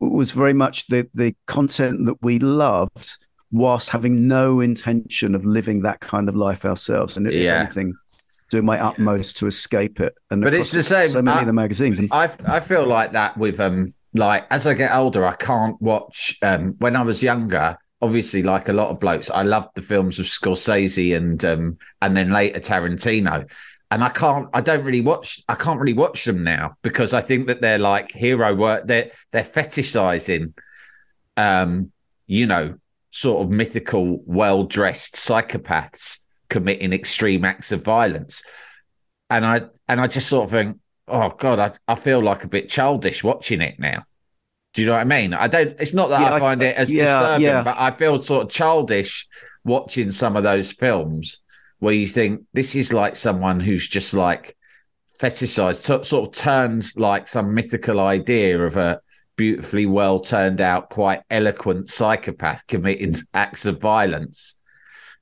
[SPEAKER 3] was very much the the content that we loved, whilst having no intention of living that kind of life ourselves. And if yeah. anything, doing my utmost to escape it. And
[SPEAKER 2] but it's the same.
[SPEAKER 3] So many I, of the magazines.
[SPEAKER 2] I I feel like that with um like as I get older, I can't watch. Um, when I was younger, obviously, like a lot of blokes, I loved the films of Scorsese and um, and then later Tarantino. And I can't, I don't really watch, I can't really watch them now because I think that they're like hero work. They're they're fetishizing, um, you know, sort of mythical, well dressed psychopaths committing extreme acts of violence. And I and I just sort of think, oh god, I, I feel like a bit childish watching it now. Do you know what I mean? I don't. It's not that yeah, I find I, it as yeah, disturbing, yeah. but I feel sort of childish watching some of those films where you think this is like someone who's just like fetishized, t- sort of turned like some mythical idea of a beautifully well turned out, quite eloquent psychopath committing acts of violence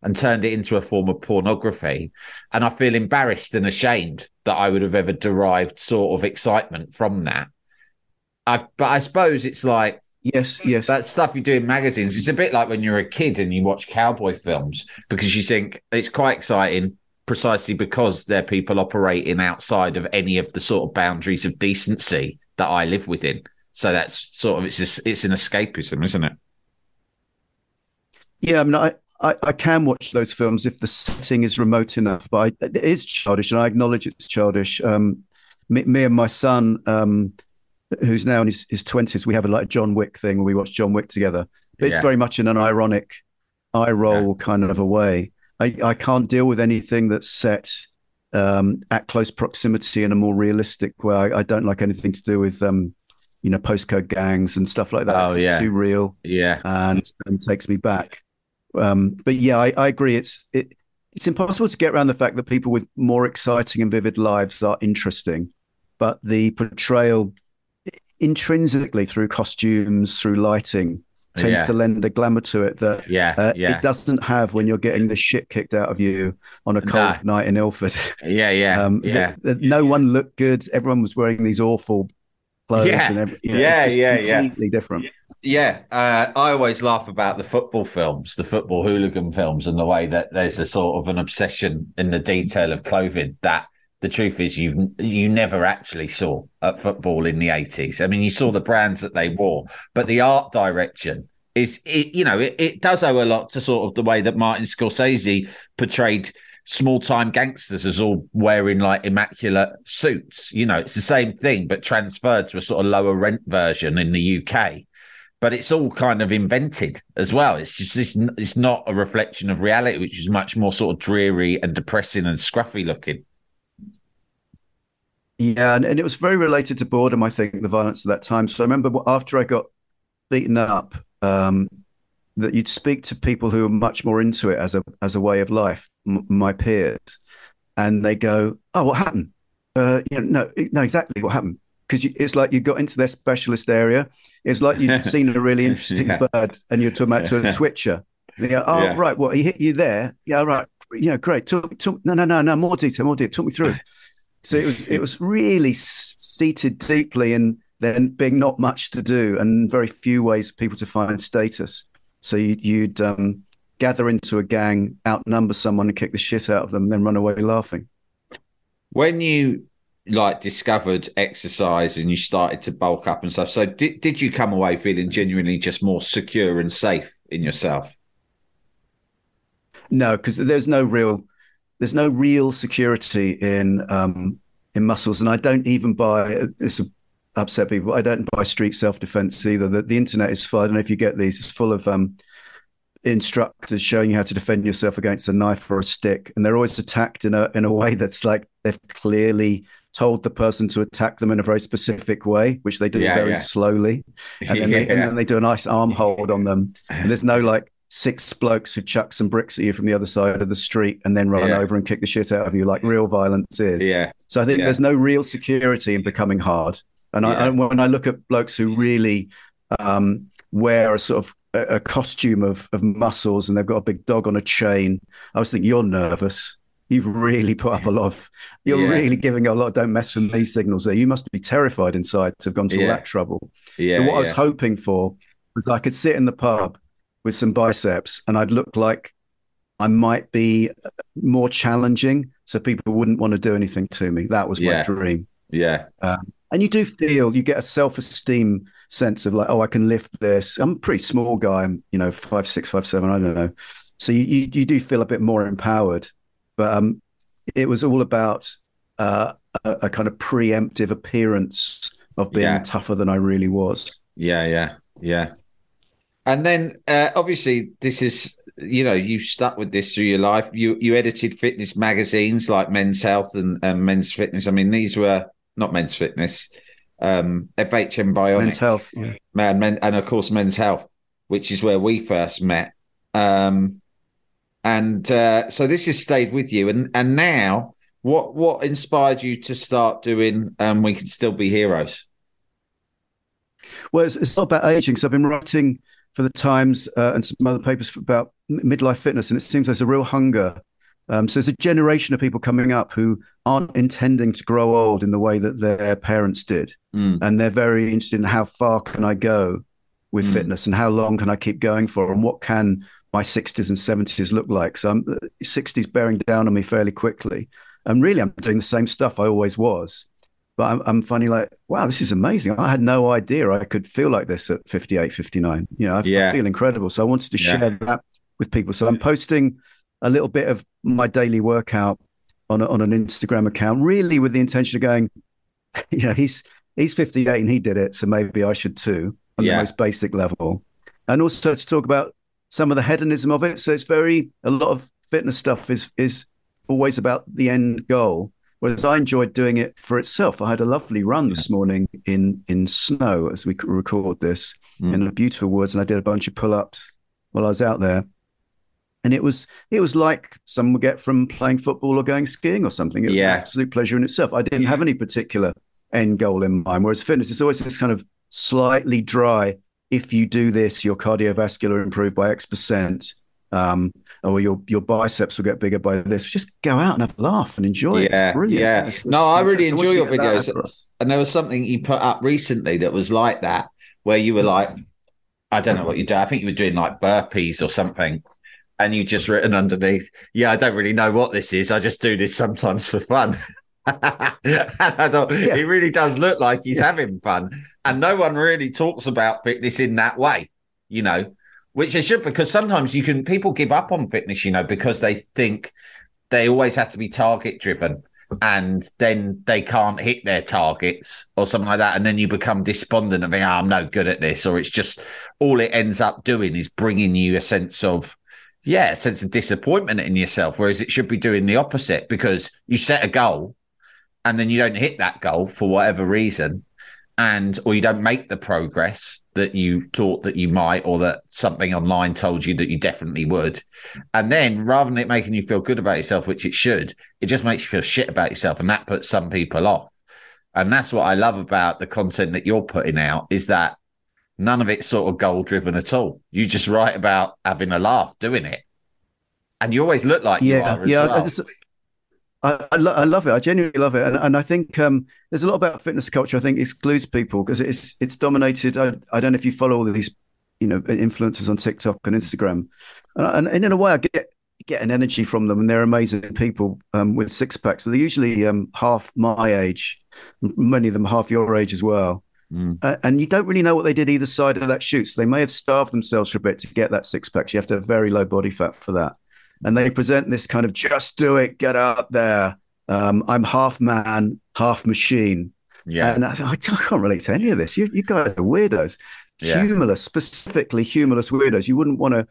[SPEAKER 2] and turned it into a form of pornography. And I feel embarrassed and ashamed that I would have ever derived sort of excitement from that. I've, but I suppose it's like
[SPEAKER 3] yes, yes,
[SPEAKER 2] that stuff you do in magazines. It's a bit like when you're a kid and you watch cowboy films because you think it's quite exciting, precisely because they're people operating outside of any of the sort of boundaries of decency that I live within. So that's sort of it's just, it's an escapism, isn't it?
[SPEAKER 3] Yeah, I mean, I, I, I, can watch those films if the setting is remote enough, but I, it is childish, and I acknowledge it's childish. Um, me, me, and my son, um, who's now in his, his 20s, we have a like John Wick thing where we watch John Wick together. But yeah. it's very much in an ironic eye roll yeah. kind of a way. I, I can't deal with anything that's set um, at close proximity in a more realistic way. I, I don't like anything to do with, um, you know, postcode gangs and stuff like that.
[SPEAKER 2] Oh,
[SPEAKER 3] it's
[SPEAKER 2] yeah.
[SPEAKER 3] too real.
[SPEAKER 2] Yeah.
[SPEAKER 3] And, and takes me back. Um, but yeah, I, I agree. It's, it, it's impossible to get around the fact that people with more exciting and vivid lives are interesting, but the portrayal intrinsically through costumes, through lighting, tends yeah. to lend a glamour to it that
[SPEAKER 2] yeah, uh, yeah.
[SPEAKER 3] it doesn't have when you're getting the shit kicked out of you on a cold nah. night in Ilford.
[SPEAKER 2] Yeah, yeah, um,
[SPEAKER 3] yeah. The, the, no one looked good. Everyone was wearing these awful clothes.
[SPEAKER 2] Yeah,
[SPEAKER 3] and
[SPEAKER 2] every, you know, yeah, yeah,
[SPEAKER 3] completely
[SPEAKER 2] yeah.
[SPEAKER 3] different.
[SPEAKER 2] Yeah, uh, I always laugh about the football films, the football hooligan films, and the way that there's a sort of an obsession in the detail of clothing that the truth is you you never actually saw at football in the 80s. I mean, you saw the brands that they wore, but the art direction is it, you know it, it does owe a lot to sort of the way that Martin Scorsese portrayed small time gangsters as all wearing like immaculate suits. You know, it's the same thing, but transferred to a sort of lower rent version in the UK. But it's all kind of invented as well. It's just it's, it's not a reflection of reality, which is much more sort of dreary and depressing and scruffy looking.
[SPEAKER 3] Yeah, and, and it was very related to boredom, I think, the violence at that time. So I remember after I got beaten up, um, that you'd speak to people who are much more into it as a as a way of life, m- my peers, and they go, "Oh, what happened? Uh, you know, no, no, exactly what happened." Because it's like you got into their specialist area. It's like you'd seen a really interesting yeah. bird, and you're talking about to a twitcher. They go, "Oh, yeah. right, well, he hit you there. Yeah, right. Yeah, great. Talk, talk, no, no, no, no. More detail, more detail. Talk me through." So it was it was really seated deeply in there being not much to do and very few ways for people to find status. So you, you'd um, gather into a gang, outnumber someone, and kick the shit out of them, and then run away laughing.
[SPEAKER 2] When you like discovered exercise and you started to bulk up and stuff, so did did you come away feeling genuinely just more secure and safe in yourself?
[SPEAKER 3] No, because there's no real there's no real security in um, in muscles, and I don't even buy this. Upset people. I don't buy street self defense either. The, the internet is full. I don't know if you get these. It's full of um, instructors showing you how to defend yourself against a knife or a stick, and they're always attacked in a in a way that's like they've clearly told the person to attack them in a very specific way, which they do
[SPEAKER 2] Yeah,
[SPEAKER 3] very
[SPEAKER 2] yeah.
[SPEAKER 3] slowly, and then, they, and then they do a nice arm hold on them. And there's no like six blokes who chuck some bricks at you from the other side of the street and then run
[SPEAKER 2] Yeah.
[SPEAKER 3] over and kick the shit out of you like real violence is.
[SPEAKER 2] Yeah.
[SPEAKER 3] So I think
[SPEAKER 2] Yeah.
[SPEAKER 3] there's no real security in becoming hard. And
[SPEAKER 2] Yeah.
[SPEAKER 3] I, when I look at blokes who really um, wear a sort of a, a costume of, of muscles and they've got a big dog on a chain, I was thinking, you're nervous. You've really put up a lot of, you're
[SPEAKER 2] Yeah.
[SPEAKER 3] really giving a lot of don't mess with me signals there. You must be terrified inside to have gone to
[SPEAKER 2] Yeah.
[SPEAKER 3] all that trouble.
[SPEAKER 2] Yeah.
[SPEAKER 3] what I was hoping for was I could sit in the pub with some biceps and I'd look like I might be more challenging so people wouldn't want to do anything to me. That was my dream.
[SPEAKER 2] yeah.
[SPEAKER 3] Um, and you do feel you get a self-esteem sense of like, oh, I can lift this. I'm a pretty small guy. I'm, you know, five six, five seven. I don't know. So you you, you do feel a bit more empowered. But um, it was all about uh, a, a kind of preemptive appearance of being
[SPEAKER 2] Yeah.
[SPEAKER 3] tougher than I really was.
[SPEAKER 2] Yeah, yeah, yeah. And then uh, obviously this is you know you stuck with this through your life. You you edited fitness magazines like Men's Health and, and Men's Fitness. I mean these were not Men's Fitness, um, FHM Bionic,
[SPEAKER 3] Men's health. Yeah.
[SPEAKER 2] man, men, and of course Men's Health, which is where we first met. Um, and uh, so this has stayed with you. And and now, what what inspired you to start doing? Um, we can still be heroes.
[SPEAKER 3] Well, it's, it's not about aging. So I've been writing for the Times uh, and some other papers about midlife fitness, and it seems there's a real hunger. Um, so there's a generation of people coming up who aren't intending to grow old in the way that their parents did,
[SPEAKER 2] Mm.
[SPEAKER 3] and they're very interested in how far can I go with
[SPEAKER 2] Mm.
[SPEAKER 3] fitness and how long can I keep going for, and what can my 60s and 70s look like. So I'm 60s bearing down on me fairly quickly, and really I'm doing the same stuff I always was. But I'm, I'm finding like, wow, this is amazing. I had no idea I could feel like this at 58, 59. You know, I,
[SPEAKER 2] Yeah.
[SPEAKER 3] I feel incredible. So I wanted to
[SPEAKER 2] Yeah.
[SPEAKER 3] share that with people. So I'm posting a little bit of my daily workout on, a, on an Instagram account, really with the intention of going, you know, he's he's 58 and he did it. So maybe I should too on
[SPEAKER 2] Yeah.
[SPEAKER 3] the most basic level. And also to talk about some of the hedonism of it. So it's very, a lot of fitness stuff is is always about the end goal. Whereas I enjoyed doing it for itself. I had a lovely run this morning in in snow as we record this
[SPEAKER 2] Mm.
[SPEAKER 3] in the beautiful woods, and I did a bunch of pull ups while I was out there. And it was it was like some would get from playing football or going skiing or something. It was
[SPEAKER 2] Yeah.
[SPEAKER 3] an absolute pleasure in itself. I didn't have any particular end goal in mind. Whereas fitness is always this kind of slightly dry. If you do this, your cardiovascular improve by X percent, um, or your your biceps will get bigger by this. Just go out and have a laugh and enjoy it.
[SPEAKER 2] Yeah,
[SPEAKER 3] It's brilliant.
[SPEAKER 2] yeah.
[SPEAKER 3] It's-
[SPEAKER 2] No, I really enjoy your
[SPEAKER 3] to get that
[SPEAKER 2] videos. And there was something you put up recently that was like that, where you were like, I don't know what you do. I think you were doing like burpees or something. And you just written underneath, yeah, I don't really know what this is. I just do this sometimes for fun. and I thought
[SPEAKER 3] Yeah.
[SPEAKER 2] he really does look like he's
[SPEAKER 3] Yeah.
[SPEAKER 2] having fun. And no one really talks about fitness in that way, you know, which they should because sometimes you can people give up on fitness, you know, because they think they always have to be target driven and then they can't hit their targets or something like that. And then you become despondent and think, oh, I'm no good at this. Or it's just all it ends up doing is bringing you a sense of, yeah, a sense of disappointment in yourself. Whereas it should be doing the opposite because you set a goal and then you don't hit that goal for whatever reason. And or you don't make the progress that you thought that you might, or that something online told you that you definitely would. And then rather than it making you feel good about yourself, which it should, it just makes you feel shit about yourself. And that puts some people off. And that's what I love about the content that you're putting out is that none of it's sort of goal driven at all. You just write about having a laugh doing it. And you always look like you
[SPEAKER 3] yeah,
[SPEAKER 2] are as
[SPEAKER 3] yeah.
[SPEAKER 2] Well.
[SPEAKER 3] I, I, lo- I love it. I genuinely love it, and, and I think um, there's a lot about fitness culture. I think excludes people because it's it's dominated. I, I don't know if you follow all of these, you know, influencers on TikTok and Instagram, and, and in a way, I get get an energy from them, and they're amazing people um, with six packs. But they're usually um, half my age, many of them half your age as well.
[SPEAKER 2] Mm.
[SPEAKER 3] Uh, and you don't really know what they did either side of that shoot. So they may have starved themselves for a bit to get that six pack. You have to have very low body fat for that. And they present this kind of just do it, get out there. Um, I'm half man, half machine.
[SPEAKER 2] yeah.
[SPEAKER 3] And I, I can't relate to any of this. You, you guys are weirdos.
[SPEAKER 2] Yeah.
[SPEAKER 3] Humorless, specifically humorless weirdos. You wouldn't want to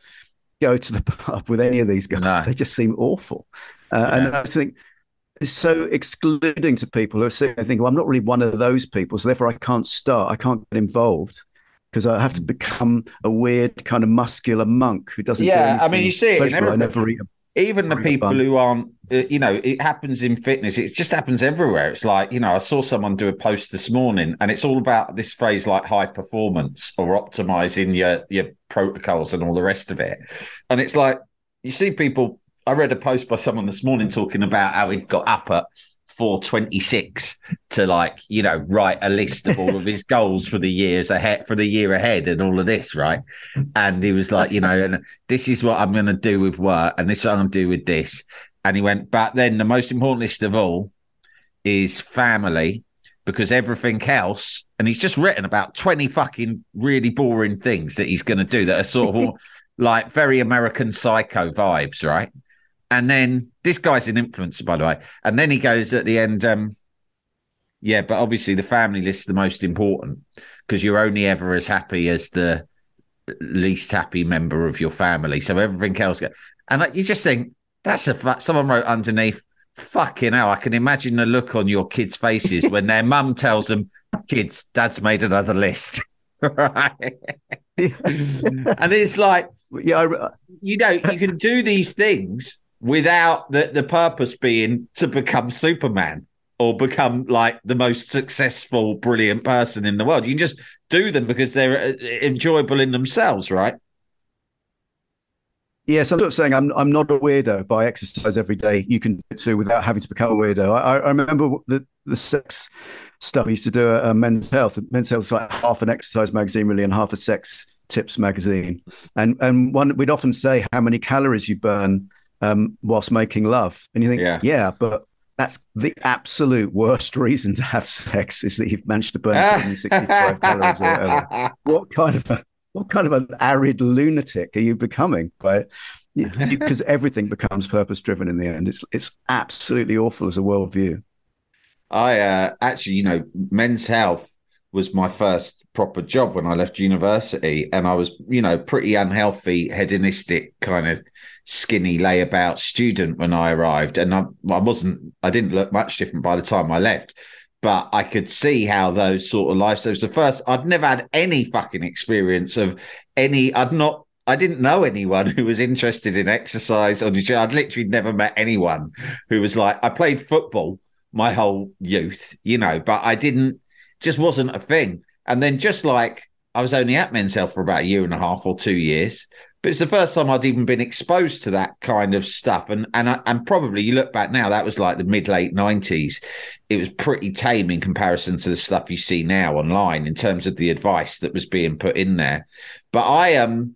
[SPEAKER 3] go to the pub with any of these guys.
[SPEAKER 2] No.
[SPEAKER 3] They just seem awful. Uh, And I think it's so excluding to people who are sitting there thinking, well, I'm not really one of those people. So therefore, I can't start. I can't get involved because I have to become a weird kind of muscular monk who doesn't. do
[SPEAKER 2] Yeah, I mean, you see it in
[SPEAKER 3] pleasurable. I never eat a
[SPEAKER 2] even the people who aren't uh, you know it happens in fitness it just happens everywhere it's like you know i saw someone do a post this morning and it's all about this phrase like high performance or optimizing your your protocols and all the rest of it and it's like you see people i read a post by someone this morning talking about how he'd got up at 426 to like you know write a list of all of his goals for the years ahead for the year ahead and all of this right? And he was like you know and this is what i'm going to do with work and this is what i'm going to do with this. And he went but then the most important list of all is family because everything else and he's just written about 20 fucking really boring things that he's going to do that are sort of all, like very american psycho vibes right and then this guy's an influencer, by the way. And then he goes at the end, um, yeah, but obviously the family list's the most important because you're only ever as happy as the least happy member of your family. So everything else, go- and you just think that's a fu- someone wrote underneath. Fucking hell! I can imagine the look on your kids' faces when their mum tells them, "Kids, Dad's made another list." right? and it's like,
[SPEAKER 3] yeah, I,
[SPEAKER 2] you know, you can do these things without the, the purpose being to become Superman or become like the most successful, brilliant person in the world. You can just do them because they're uh, enjoyable in themselves, right?
[SPEAKER 3] Yes, I'm sort of saying I'm I'm not a weirdo, but I exercise every day. You can do too without having to become a weirdo. I, I remember the the sex stuff I used to do at uh, Men's Health. Men's Health was like half an exercise magazine, really, and half a sex tips magazine. And and one we'd often say how many calories you burn um, whilst making love, and you think,
[SPEAKER 2] Yeah.
[SPEAKER 3] yeah, but that's the absolute worst reason to have sex is that you've managed to burn 165 calories or whatever. What kind of a what kind of an arid lunatic are you becoming? Right? Because everything becomes purpose driven in the end. It's it's absolutely awful as a worldview.
[SPEAKER 2] I uh, actually, you know, Men's Health was my first proper job when I left university, and I was, you know, pretty unhealthy, hedonistic kind of skinny layabout student when I arrived, and I, I wasn't, I didn't look much different by the time I left. But I could see how those sort of lifestyles. The first, I'd never had any fucking experience of any. I'd not. I didn't know anyone who was interested in exercise or nutrition. I'd literally never met anyone who was like. I played football my whole youth, you know, but I didn't. Just wasn't a thing. And then just like I was only at Men's Health for about a year and a half or two years, but it's the first time I'd even been exposed to that kind of stuff. And and I- and probably you look back now, that was like the mid late nineties. It was pretty tame in comparison to the stuff you see now online in terms of the advice that was being put in there. But I um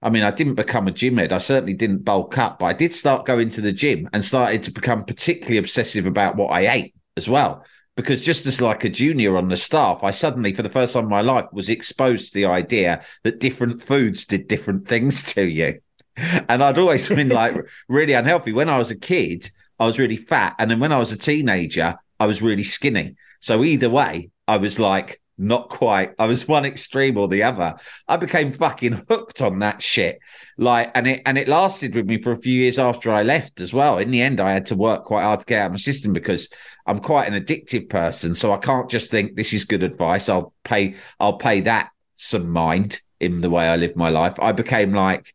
[SPEAKER 2] I mean, I didn't become a gym head. I certainly didn't bulk up, but I did start going to the gym and started to become particularly obsessive about what I ate as well. Because just as like a junior on the staff, I suddenly, for the first time in my life, was exposed to the idea that different foods did different things to you. And I'd always been like really unhealthy. When I was a kid, I was really fat. And then when I was a teenager, I was really skinny. So either way, I was like not quite. I was one extreme or the other. I became fucking hooked on that shit. Like, and it and it lasted with me for a few years after I left as well. In the end, I had to work quite hard to get out of my system because I'm quite an addictive person. So I can't just think this is good advice. I'll pay. I'll pay that some mind in the way I live my life. I became like,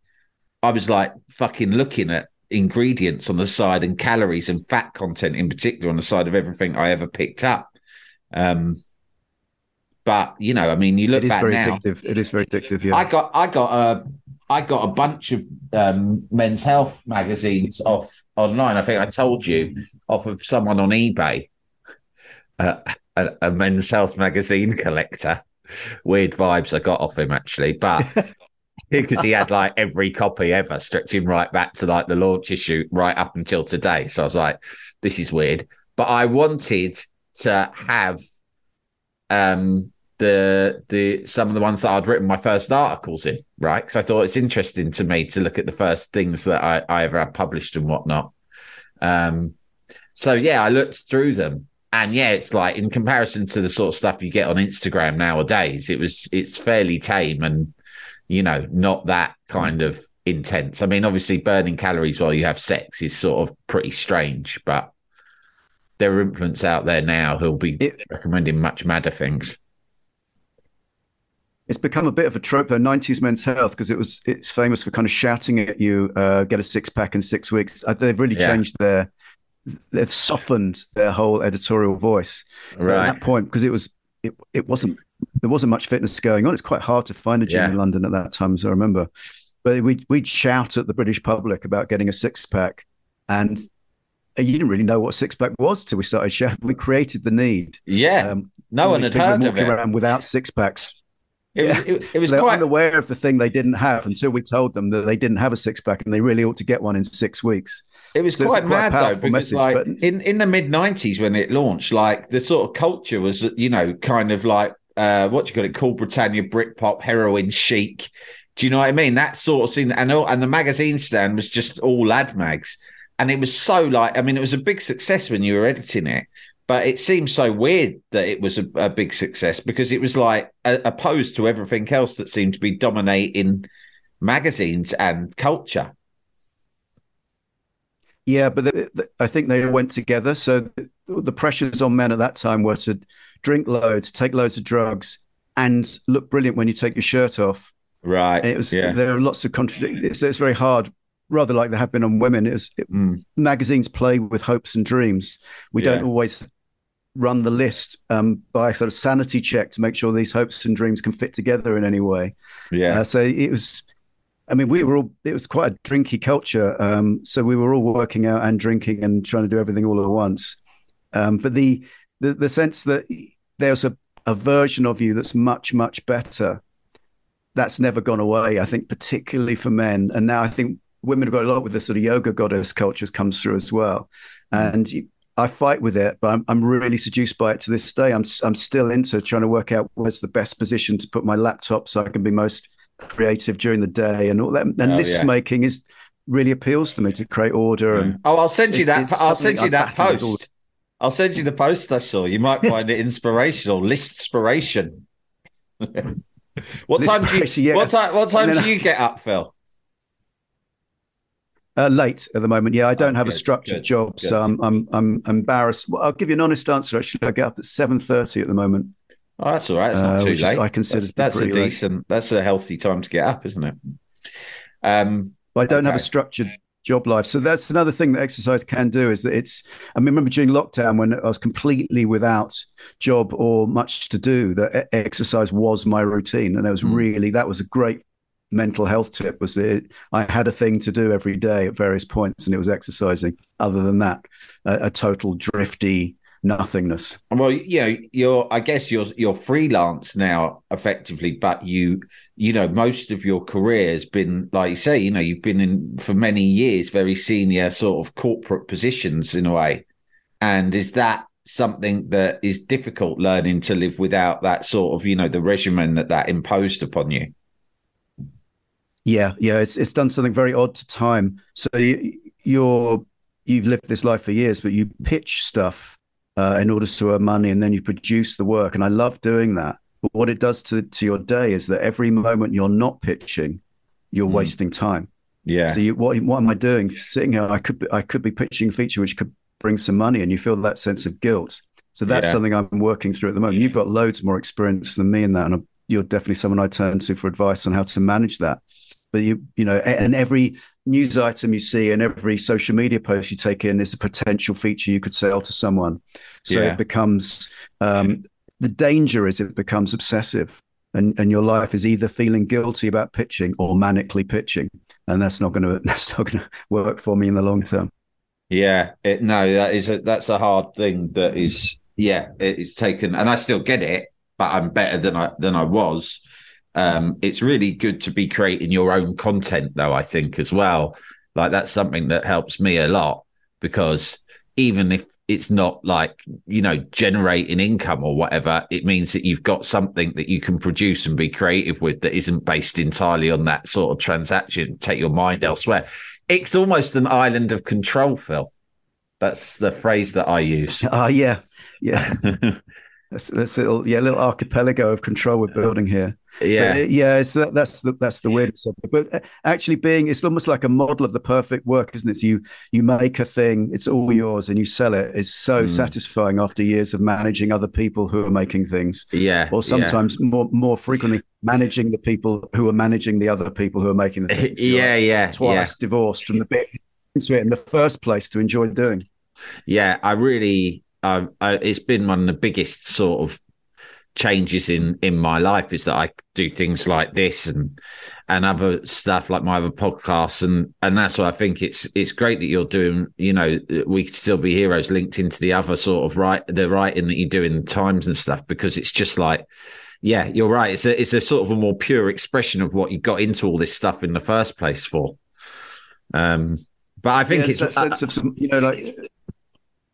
[SPEAKER 2] I was like fucking looking at ingredients on the side and calories and fat content in particular on the side of everything I ever picked up. Um, but you know, I mean, you look
[SPEAKER 3] It is
[SPEAKER 2] back
[SPEAKER 3] very
[SPEAKER 2] now.
[SPEAKER 3] addictive. It is very addictive. Yeah.
[SPEAKER 2] I got I got a I got a bunch of um, men's health magazines off online. I think I told you off of someone on eBay, uh, a, a men's health magazine collector. Weird vibes I got off him actually, but because he had like every copy ever, stretching right back to like the launch issue right up until today. So I was like, this is weird. But I wanted to have um the the some of the ones that I'd written my first articles in, right? Because I thought it's interesting to me to look at the first things that I, I ever had published and whatnot. Um, so yeah, I looked through them, and yeah, it's like in comparison to the sort of stuff you get on Instagram nowadays, it was it's fairly tame and you know not that kind of intense. I mean, obviously, burning calories while you have sex is sort of pretty strange, but there are influence out there now who'll be it, recommending much madder things.
[SPEAKER 3] It's become a bit of a trope though, 90s men's health, because it was it's famous for kind of shouting at you, uh, get a six pack in six weeks. Uh, they've really yeah. changed their they've softened their whole editorial voice right. at that point because it was it, it wasn't there wasn't much fitness going on. It's quite hard to find a gym yeah. in London at that time, as I remember. But we'd, we'd shout at the British public about getting a six pack, and you didn't really know what six pack was till we started shouting. We created the need.
[SPEAKER 2] Yeah, um, no one had heard of it.
[SPEAKER 3] around without six packs.
[SPEAKER 2] It was, it, it was
[SPEAKER 3] so
[SPEAKER 2] quite
[SPEAKER 3] unaware of the thing they didn't have until we told them that they didn't have a six pack and they really ought to get one in six weeks.
[SPEAKER 2] It was so quite, quite mad though, because message, like but... in, in the mid '90s when it launched, like the sort of culture was, you know, kind of like uh, what you call it Cool Britannia, Britpop, heroin chic. Do you know what I mean? That sort of thing, and all, and the magazine stand was just all lad mags, and it was so like, I mean, it was a big success when you were editing it, but it seems so weird that it was a, a big success because it was like a, opposed to everything else that seemed to be dominating magazines and culture.
[SPEAKER 3] Yeah, but the, the, I think they went together. So the, the pressures on men at that time were to drink loads, take loads of drugs, and look brilliant when you take your shirt off.
[SPEAKER 2] Right.
[SPEAKER 3] And it was yeah. there are lots of contradictions. So it's very hard, rather like there have been on women. It was, it, mm. magazines play with hopes and dreams. We yeah. don't always run the list um, by sort of sanity check to make sure these hopes and dreams can fit together in any way.
[SPEAKER 2] Yeah.
[SPEAKER 3] Uh, so it was. I mean, we were all, it was quite a drinky culture. Um, so we were all working out and drinking and trying to do everything all at once. Um, but the, the, the sense that there's a, a version of you that's much, much better. That's never gone away, I think, particularly for men. And now I think women have got a lot with the sort of yoga goddess cultures comes through as well. Mm. And you, I fight with it, but I'm, I'm really seduced by it to this day. I'm, I'm still into trying to work out where's the best position to put my laptop so I can be most creative during the day and all that. And oh, list yeah. making is really appeals to me to create order. Hmm. And
[SPEAKER 2] oh, I'll send you that. I'll send you that post. I'll send you the post I saw. You might find it inspirational. List inspiration. what time do you? Yeah. What time? What time do you get up, Phil?
[SPEAKER 3] Uh, late at the moment. Yeah, I don't oh, have good, a structured good, job, good. so I'm, I'm I'm embarrassed. Well, I'll give you an honest answer. Actually, I get up at seven thirty at the moment.
[SPEAKER 2] Oh, that's all right. It's not uh, too late.
[SPEAKER 3] I consider
[SPEAKER 2] that's, that's a decent. Late. That's a healthy time to get up, isn't it?
[SPEAKER 3] Um, but I don't okay. have a structured job life. So that's another thing that exercise can do is that it's, I mean, remember during lockdown when I was completely without job or much to do, that exercise was my routine. And it was mm. really, that was a great mental health tip was that I had a thing to do every day at various points and it was exercising. Other than that, a, a total drifty, nothingness.
[SPEAKER 2] Well, you know, you're I guess you're you're freelance now effectively, but you you know most of your career has been like you say, you know, you've been in for many years very senior sort of corporate positions in a way. And is that something that is difficult learning to live without that sort of, you know, the regimen that that imposed upon you?
[SPEAKER 3] Yeah, yeah, it's it's done something very odd to time. So you, you're you've lived this life for years, but you pitch stuff uh, in order to earn money, and then you produce the work. And I love doing that. But what it does to to your day is that every moment you're not pitching, you're mm. wasting time.
[SPEAKER 2] Yeah.
[SPEAKER 3] So you, what what am I doing? Sitting here, I could be, I could be pitching a feature which could bring some money, and you feel that sense of guilt. So that's yeah. something I'm working through at the moment. You've got loads more experience than me in that, and I'm, you're definitely someone I turn to for advice on how to manage that but you you know and every news item you see and every social media post you take in is a potential feature you could sell to someone. So yeah. it becomes um, the danger is it becomes obsessive and and your life is either feeling guilty about pitching or manically pitching. And that's not going to that's not going to work for me in the long term.
[SPEAKER 2] Yeah it, no that is a, that's a hard thing that is yeah it's taken and i still get it but i'm better than i than i was um, it's really good to be creating your own content, though, I think, as well. Like, that's something that helps me a lot because even if it's not like, you know, generating income or whatever, it means that you've got something that you can produce and be creative with that isn't based entirely on that sort of transaction, take your mind elsewhere. It's almost an island of control, Phil. That's the phrase that I use.
[SPEAKER 3] Ah, uh, yeah. Yeah. that's, that's a little, yeah, a little archipelago of control we're building here.
[SPEAKER 2] Yeah,
[SPEAKER 3] but, yeah. It's that, that's the that's the weirdest of it. But uh, actually, being it's almost like a model of the perfect work, isn't it? So you you make a thing, it's all yours, and you sell it. It's so mm. satisfying after years of managing other people who are making things.
[SPEAKER 2] Yeah,
[SPEAKER 3] or sometimes
[SPEAKER 2] yeah.
[SPEAKER 3] more more frequently managing the people who are managing the other people who are making the things.
[SPEAKER 2] yeah, like yeah,
[SPEAKER 3] twice
[SPEAKER 2] yeah.
[SPEAKER 3] divorced from the bit into it in the first place to enjoy doing.
[SPEAKER 2] Yeah, I really, uh, I, it's been one of the biggest sort of changes in in my life is that I do things like this and and other stuff like my other podcasts and and that's why I think. It's it's great that you're doing you know we could still be heroes linked into the other sort of right the writing that you do in times and stuff because it's just like yeah you're right. It's a it's a sort of a more pure expression of what you got into all this stuff in the first place for. Um but I think
[SPEAKER 3] yeah,
[SPEAKER 2] it's
[SPEAKER 3] that sense of some you know like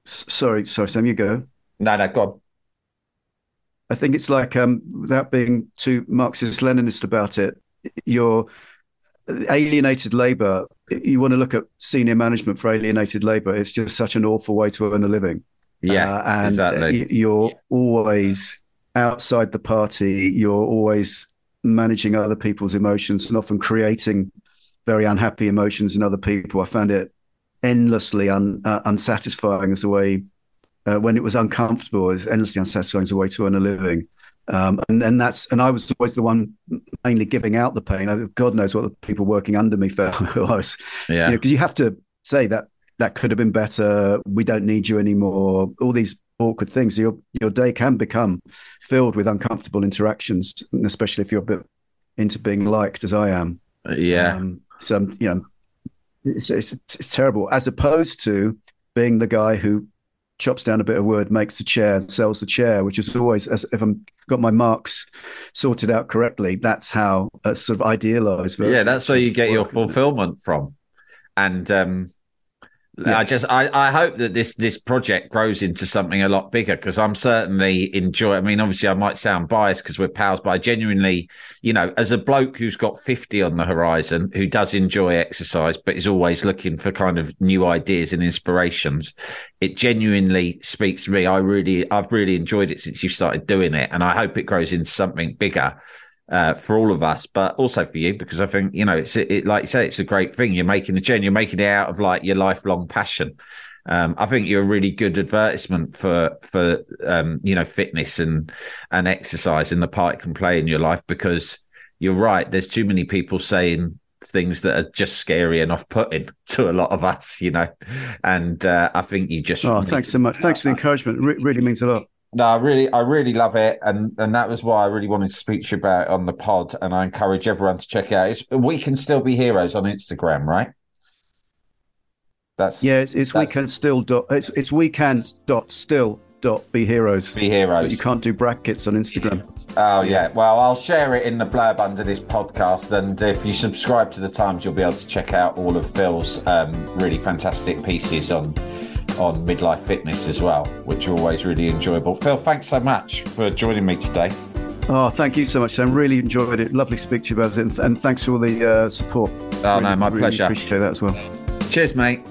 [SPEAKER 3] sorry sorry Sam you go.
[SPEAKER 2] No no go on
[SPEAKER 3] I think it's like, um, without being too Marxist Leninist about it, you're alienated labor. You want to look at senior management for alienated labor. It's just such an awful way to earn a living.
[SPEAKER 2] Yeah,
[SPEAKER 3] uh, and
[SPEAKER 2] exactly.
[SPEAKER 3] you're always outside the party. You're always managing other people's emotions and often creating very unhappy emotions in other people. I found it endlessly un, uh, unsatisfying as a way uh, when it was uncomfortable, it was endlessly unsatisfying as a way to earn a living. Um, and and that's and I was always the one mainly giving out the pain. God knows what the people working under me felt. was,
[SPEAKER 2] yeah,
[SPEAKER 3] because you, know, you have to say that that could have been better. We don't need you anymore. All these awkward things. Your your day can become filled with uncomfortable interactions, especially if you're a bit into being liked, as I am.
[SPEAKER 2] Yeah.
[SPEAKER 3] Um, so you know, it's, it's, it's terrible. As opposed to being the guy who chops down a bit of wood, makes the chair, sells the chair, which is always, as if I'm got my Marx sorted out correctly, that's how a sort of idealized.
[SPEAKER 2] Yeah, that's where you get your fulfillment from. And um, yeah. I just I, I hope that this this project grows into something a lot bigger because I'm certainly enjoy. I mean, obviously, I might sound biased because we're pals, but I genuinely, you know, as a bloke who's got 50 on the horizon, who does enjoy exercise, but is always looking for kind of new ideas and inspirations, it genuinely speaks to me. I really, I've really enjoyed it since you started doing it, and I hope it grows into something bigger uh, for all of us, but also for you because I think you know it's it, like you say, it's a great thing. You're making the journey, you're making it out of like your lifelong passion. Um, I think you're a really good advertisement for for um, you know fitness and and exercise and the part it can play in your life because you're right. There's too many people saying things that are just scary and off-putting to a lot of us, you know. And uh, I think you just
[SPEAKER 3] oh, thanks so much. Thanks for the encouragement. It re- really means a lot.
[SPEAKER 2] No, I really, I really love it, and and that was why I really wanted to speak to you about it on the pod. And I encourage everyone to check it out. It's we can still be heroes on Instagram, right? That's
[SPEAKER 3] yeah. It's, it's we can still dot. It's it's we can dot still dot be heroes.
[SPEAKER 2] Be heroes. So
[SPEAKER 3] you can't do brackets on Instagram.
[SPEAKER 2] Oh yeah. Well, I'll share it in the blurb under this podcast, and if you subscribe to the Times, you'll be able to check out all of Phil's um, really fantastic pieces on on midlife fitness as well, which are always really enjoyable. Phil, thanks so much for joining me today.
[SPEAKER 3] Oh, thank you so much, Sam. Really enjoyed it. Lovely to speak to you about it, and, and thanks for all the uh, support.
[SPEAKER 2] Oh
[SPEAKER 3] really,
[SPEAKER 2] no, my
[SPEAKER 3] really
[SPEAKER 2] pleasure.
[SPEAKER 3] Appreciate that as well.
[SPEAKER 2] Cheers, mate.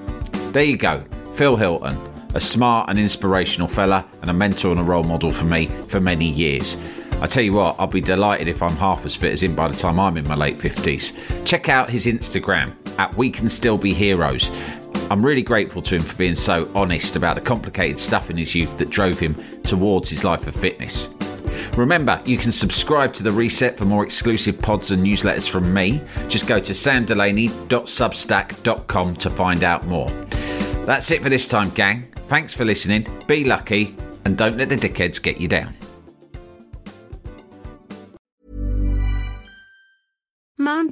[SPEAKER 2] There you go, Phil Hilton, a smart and inspirational fella, and a mentor and a role model for me for many years. I tell you what, I'll be delighted if I'm half as fit as him by the time I'm in my late 50s. Check out his Instagram at We Can Still Be Heroes I'm really grateful to him for being so honest about the complicated stuff in his youth that drove him towards his life of fitness. Remember, you can subscribe to The Reset for more exclusive pods and newsletters from me. Just go to samdelaney.substack.com to find out more. That's it for this time, gang. Thanks for listening, be lucky, and don't let the dickheads get you down.